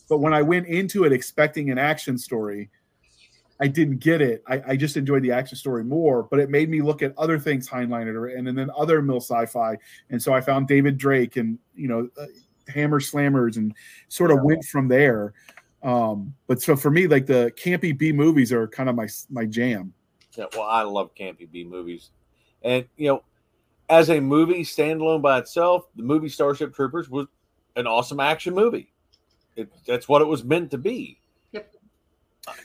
But when I went into it expecting an action story, I didn't get it. I, I, just enjoyed the action story more, but it made me look at other things Heinlein written and then other mil sci-fi. And so I found David Drake and you know uh, Hammer's Slammers and sort of yeah. went from there. Um, but so for me, like the campy B movies are kind of my my jam. Yeah, well, I love campy B movies, and you know, as a movie standalone by itself, the movie Starship Troopers was an awesome action movie. It, that's what it was meant to be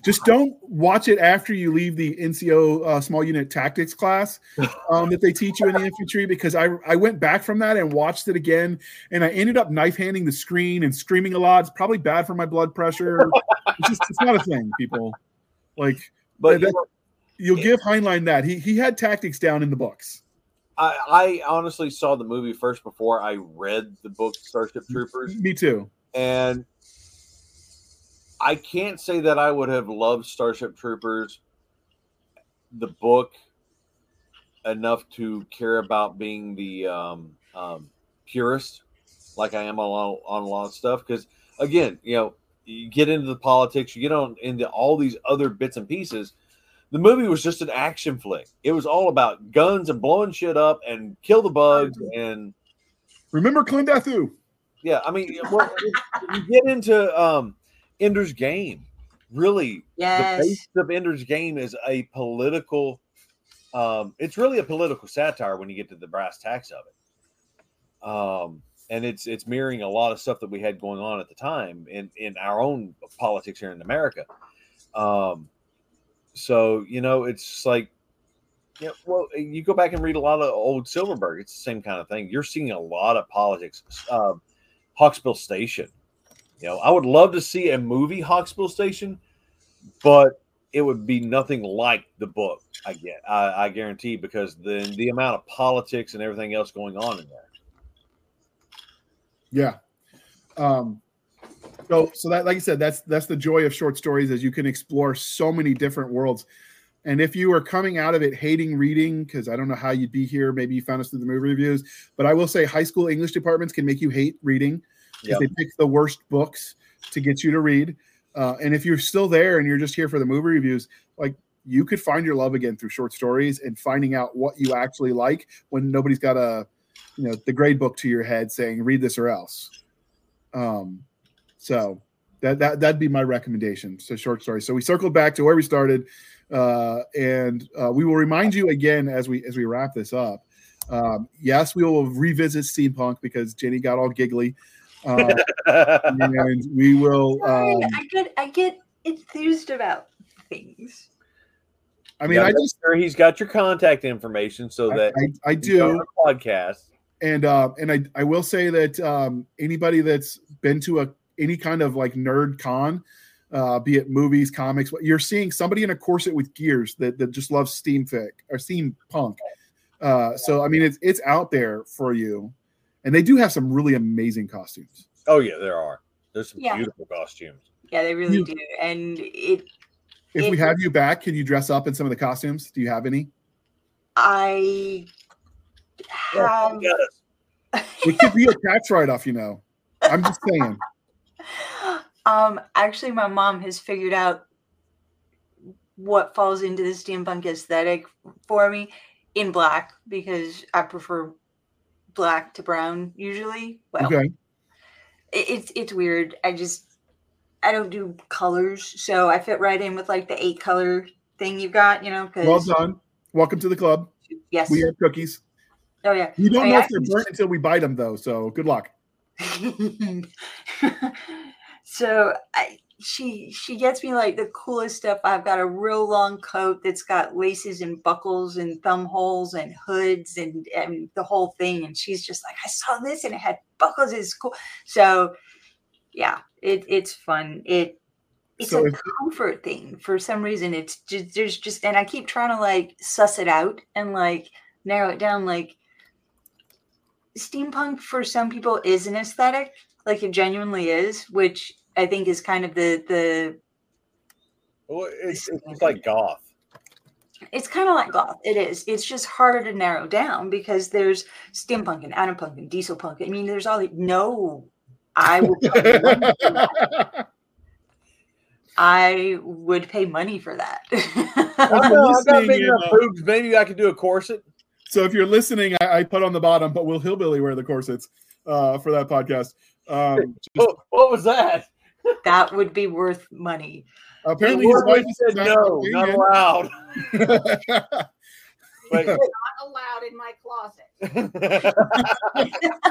Just don't watch it after you leave the NCO uh, small unit tactics class um, that they teach you in the infantry because I I went back from that and watched it again and I ended up knife handing the screen and screaming a lot. It's probably bad for my blood pressure. it's just it's not a thing, people. Like, But that- you'll give Heinlein that he he had tactics down in the books. I, I honestly saw the movie first before I read the book Starship Troopers, Me too. and I can't say that I would have loved Starship Troopers, the book, enough to care about being the um, um, purist like I am on a lot, on a lot of stuff. Because again, you know, you get into the politics, you get on into all these other bits and pieces. The movie was just an action flick. It was all about guns and blowing shit up and kill the bugs and Remember Klendathu? yeah. I mean, well, you get into um, Ender's Game. Really, Yes. the base of Ender's Game is a political. Um, it's really a political satire when you get to the brass tacks of it. Um, and it's it's mirroring a lot of stuff that we had going on at the time in in our own politics here in America. Um, so you know, it's like, yeah, well, you go back and read a lot of old Silverberg. It's the same kind of thing. You're seeing a lot of politics. Um, Hawksbill Station. You know, I would love to see a movie Hawksbill Station, but it would be nothing like the book. I get, I, I guarantee, because the the amount of politics and everything else going on in there. Yeah. Um, so so that like I said, that's that's the joy of short stories is you can explore so many different worlds. And if you are coming out of it hating reading, because I don't know how you'd be here, maybe you found us through the movie reviews, but I will say high school English departments can make you hate reading Yep. they pick the worst books to get you to read. Uh, and if you're still there and you're just here for the movie reviews, like you could find your love again through short stories and finding out what you actually like when nobody's got a you know the grade book to your head saying read this or else um so that that that'd be my recommendation so short story so we circled back to where we started uh and uh, we will remind you again as we as we wrap this up um yes we will revisit steampunk because jenny got all giggly uh, and we will Sorry, um I get I get enthused about things. i mean i just sure he's got your contact information so that I, I he's on do podcast. and uh, and I, I will say that um, anybody that's been to a any kind of like nerd con, uh, be it movies, comics, you're seeing somebody in a corset with gears that, that just loves steam fic or steampunk. Uh, so I mean, it's it's out there for you, and they do have some really amazing costumes. Oh yeah, there are. There's some Yeah. beautiful costumes. Yeah, they really You- do. And it If we have you back, can you dress up in some of the costumes? Do you have any? I have You. It could be a tax write-off, you know. I'm just saying. um actually my mom has figured out what falls into the steampunk aesthetic for me in black because I prefer black to brown usually. Well, Okay. it, it's it's weird. I just I don't do colors, so I fit right in with like the eight color thing you've got, you know. Because Well done. Welcome to the club. yes, We have cookies. oh yeah. We don't oh, I know if they're burnt until we bite them, though. So good luck. so I, she she gets me like the coolest stuff. I've got a real long coat that's got laces and buckles and thumb holes and hoods and and the whole thing. And she's just like, I saw this and it had buckles. It's cool. So yeah, it it's fun. It it's So a comfort thing for some reason. It's just there's just and I keep trying to like suss it out and like narrow it down. Like steampunk for some people is an aesthetic, like it genuinely is, which I think is kind of the the Well, it's, it's like goth. it's kind of like goth. It is. It's just harder to narrow down because there's steampunk and animpunk and diesel punk. I mean, there's all the no. I will pay money for that. I would pay money for that. I know, I've got listening big in, enough uh. Maybe I could do a corset. So if you're listening, I, I put on the bottom, but will Hillbilly wear the corsets uh, for that podcast? Um, just- What, what was that? That would be worth money. apparently, his wife said no, not allowed. But not allowed in my closet.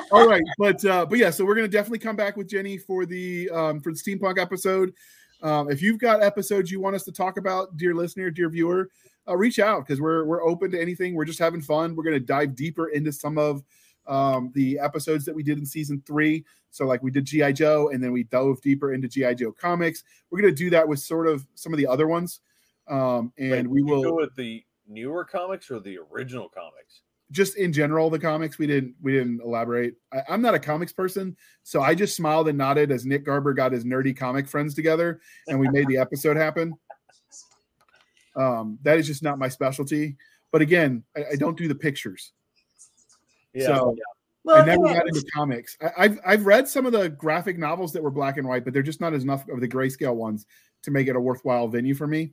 All right, but uh, but yeah, so we're gonna definitely come back with Jenny for the um, for the steampunk episode. Um, if you've got episodes you want us to talk about, dear listener, dear viewer, uh, reach out because we're we're open to anything. We're just having fun. We're going to dive deeper into some of um, the episodes that we did in season three. So, like we did GI Joe, and then we dove deeper into GI Joe comics. We're going to do that with sort of some of the other ones, um, and Wait, we will go with the newer comics or the original comics. just in general the comics. We didn't we didn't elaborate. I, I'm not a comics person, so I just smiled and nodded as Nick Garber got his nerdy comic friends together, and we made the episode happen. Um, that is just not my specialty. But again, I, I don't do the pictures. Yeah, So- yeah. Well, I never got into comics. I, I've I've read some of the graphic novels that were black and white, but they're just not as enough of the grayscale ones to make it a worthwhile venue for me.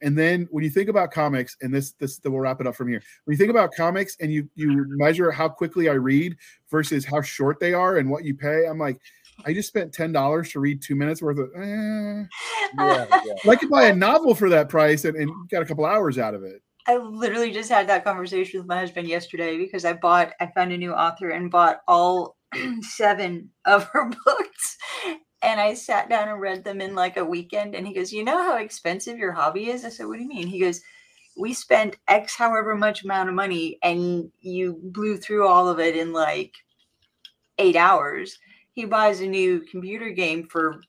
And then when you think about comics, and this this we'll wrap it up from here. When you think about comics and you you measure how quickly I read versus how short they are and what you pay, I'm like, I just spent ten dollars to read two minutes worth of. Eh. yeah, yeah. I could buy a novel for that price and, and got a couple hours out of it. I literally just had that conversation with my husband yesterday because I bought, I found a new author and bought all seven of her books. And I sat down and read them in like a weekend. And he goes, You know how expensive your hobby is? I said, What do you mean? He goes, We spent X however much amount of money and you blew through all of it in like eight hours. He buys a new computer game for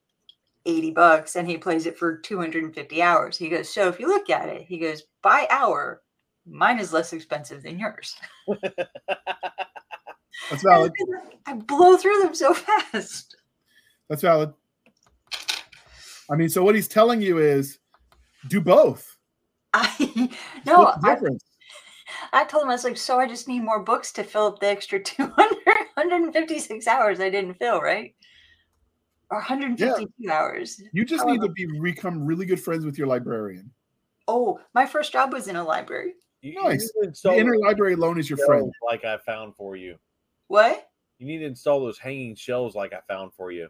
80 bucks and he plays it for 250 hours. He goes, So if you look at it, he goes, by hour, mine is less expensive than yours. That's valid. I blow through them so fast. That's valid. I mean, so what he's telling you is do both. I no, I? I told him I was like, so I just need more books to fill up the extra 200, 156 hours I didn't fill, right? Or 152 hours. You just need to be become really good friends with your librarian. Oh, my first job was in a library. You, you Nice. need The install interlibrary loan is your friend. like I found for you. What? You need to install those hanging shelves like I found for you.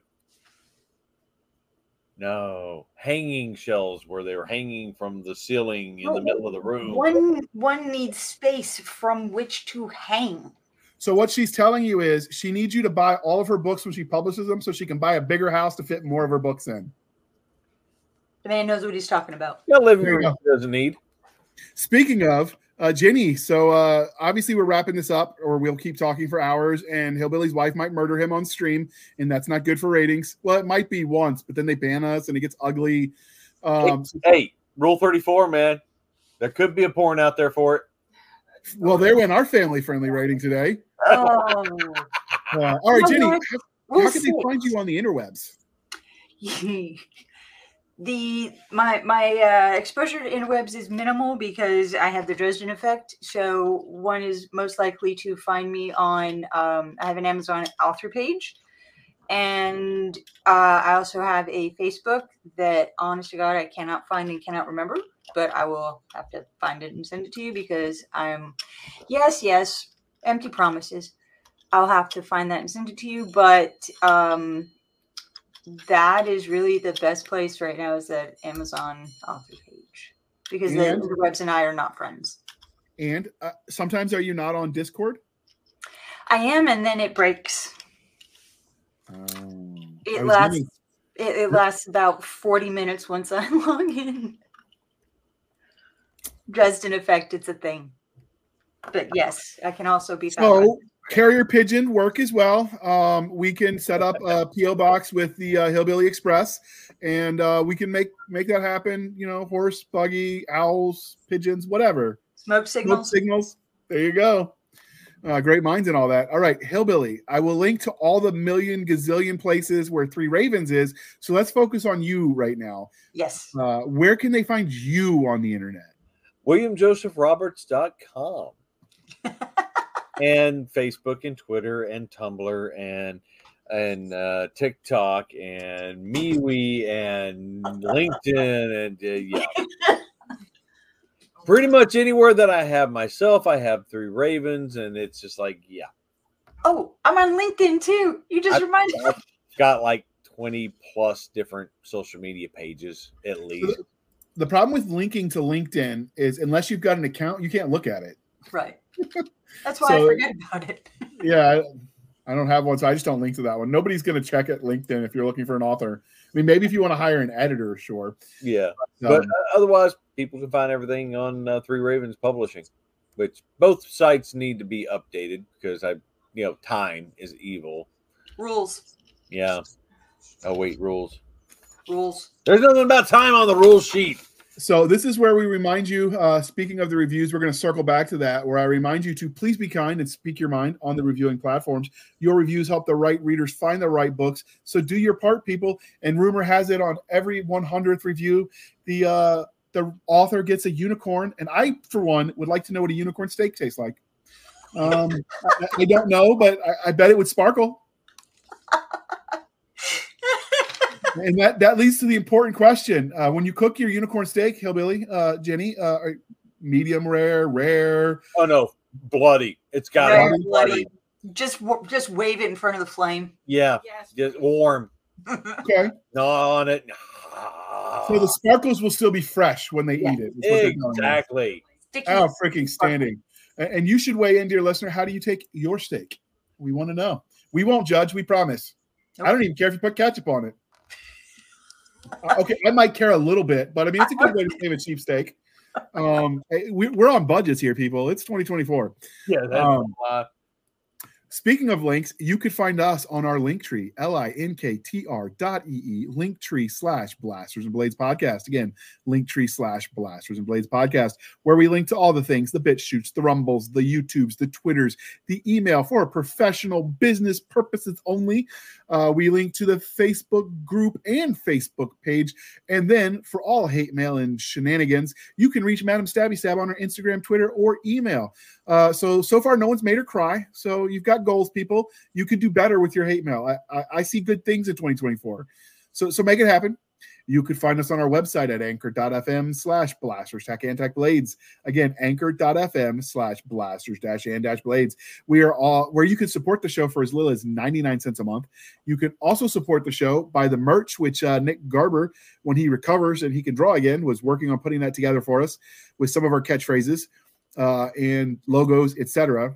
No, hanging shelves where they were hanging from the ceiling in the middle of the room. One one needs space from which to hang. So what she's telling you is she needs you to buy all of her books when she publishes them so she can buy a bigger house to fit more of her books in. The man knows what he's talking about. Yeah, living room doesn't need. Speaking of uh, Jenny, so uh, obviously we're wrapping this up, or we'll keep talking for hours, and Hillbilly's wife might murder him on stream, and that's not good for ratings. Well, it might be once, but then they ban us, and it gets ugly. Um, Hey, Rule 34, man. There could be a porn out there for it. Well, there went our family-friendly rating today. Oh, Uh, all right, Jenny, how, how can they find you on the interwebs? the my my uh, exposure to interwebs is minimal because I have the Dresden effect. So one is most likely to find me on. Um, I have an Amazon author page, and uh, I also have a Facebook that, honest to God, I cannot find and cannot remember. But I will have to find it and send it to you because I'm. Yes, yes, empty promises. I'll have to find that and send it to you. But um, that is really the best place right now is that Amazon author page because the And- interwebs and I are not friends. And uh, sometimes are you not on Discord? I am, and then it breaks. Um, It lasts. meaning- It, it lasts about forty minutes once I log in. Dresden effect, it's a thing. But yes, I can also be found. So carrier pigeon work as well. Um, we can set up a PO box with the uh, Hillbilly Express, and uh, we can make make that happen. You know, horse, buggy, owls, pigeons, whatever. smoke signals. Smoke signals. signals. There you go. Uh, great minds and all that. All right, Hillbilly. I will link to all the million gazillion places where Three Ravens is. So let's focus on you right now. Yes. Uh, where can they find you on the internet? WilliamJosephRoberts.com and Facebook and Twitter and Tumblr and and uh, TikTok and MeWe and LinkedIn and uh, yeah, pretty much anywhere that I have myself. I have three Ravens, and it's just like yeah, Oh, I'm on LinkedIn too. You just I- reminded me. I've got like twenty plus different social media pages at least. The problem with linking to LinkedIn is unless you've got an account, you can't look at it. Right. That's why I forget about it. Yeah, I, I don't have one, so I just don't link to that one. Nobody's going to check at LinkedIn if you're looking for an author. I mean, maybe if you want to hire an editor, sure. Yeah, Um, but uh, otherwise, people can find everything on uh, Three Ravens Publishing, which both sites need to be updated because I, you know, time is evil. Rules. Yeah. Oh wait, rules. Rules. There's nothing about time on the rule sheet. So this is where we remind you. Uh, speaking of the reviews, we're going to circle back to that. Where I remind you to please be kind and speak your mind on the reviewing platforms. Your reviews help the right readers find the right books. So do your part, people. And rumor has it, on every 100th review, the uh, the author gets a unicorn. And I, for one, would like to know what a unicorn steak tastes like. Um, I, I don't know, but I, I bet it would sparkle. And that that leads to the important question: uh, When you cook your unicorn steak, hillbilly, uh, Jenny, uh, are- medium rare, rare. Oh no, bloody. It's got Rare, to be bloody. bloody. Just just wave it in front of the flame. Yeah, Yes. just warm. Okay, Not on it. so the sparkles will still be fresh when they Yeah. eat it. what they're telling me. exactly. Oh, freaking standing! And you should weigh in, dear listener. How do you take your steak? We want to know. We won't judge. We promise. I don't even care if you put ketchup on it. Uh, okay, I might care a little bit, but I mean, it's a good way to save a cheap steak. Um, we, we're on budgets here, people. It's 2024. Yeah, that's Um, uh, Speaking of links, you could find us on our link tree, L-I-N-K-T-R dot E-E, link tree slash blasters and blades podcast. Again, link tree slash blasters and blades podcast, where we link to all the things, the BitChutes, the rumbles, the YouTubes, the Twitters, the email for professional business purposes only. Uh, we link to the Facebook group and Facebook page. And then for all hate mail and shenanigans, you can reach Madam Stabby Stab on her Instagram, Twitter, or email. Uh, so so far, no one's made her cry. So you've got goals, people. You could do better with your hate mail. I, I, I see good things in 2024. So so make it happen. You could find us on our website at anchor.fm slash blasters tech and tech blades. Again, anchor.fm slash blasters dash and dash blades. We are all where you can support the show for as little as 99 cents a month. You can also support the show by the merch, which uh, Nick Garber, when he recovers and he can draw again, was working on putting that together for us with some of our catchphrases uh, and logos, etc.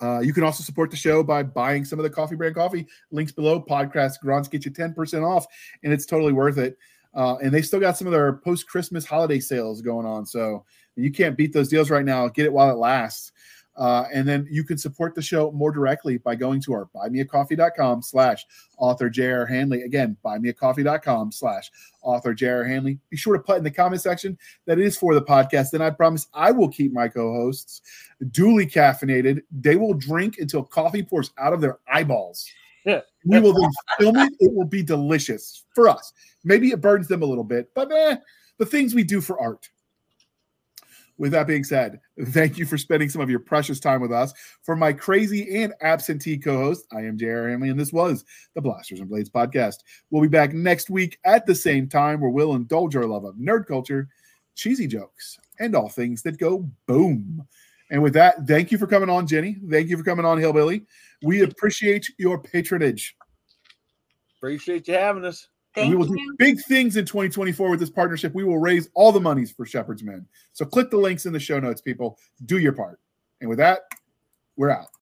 Uh, you can also support the show by buying some of the coffee brand coffee. Links below. Podcast Grunts get you 10% off, and it's totally worth it. Uh, and they still got some of their post Christmas holiday sales going on. So you can't beat those deals right now. Get it while it lasts. Uh, and then you can support the show more directly by going to our buymeacoffee.com slash author J.R. Handley. Again, buymeacoffee.com slash author J.R. Handley. Be sure to put in the comment section that it is for the podcast. Then I promise I will keep my co-hosts duly caffeinated. They will drink until coffee pours out of their eyeballs. Yeah. We will then film it. It will be delicious for us. Maybe it burns them a little bit, but eh, the things we do for art. With that being said, thank you for spending some of your precious time with us. For my crazy and absentee co host, I am J.R. Handley, and this was the Blasters and Blades podcast. We'll be back next week at the same time where we'll indulge our love of nerd culture, cheesy jokes, and all things that go boom. And with that, thank you for coming on, Jenny. Thank you for coming on, Hillbilly. We appreciate your patronage. appreciate you having us. We will you. do big things in 2024 with this partnership. We will raise all the monies for Shepherd's Men. So click the links in the show notes, people. Do your part. And with that, we're out.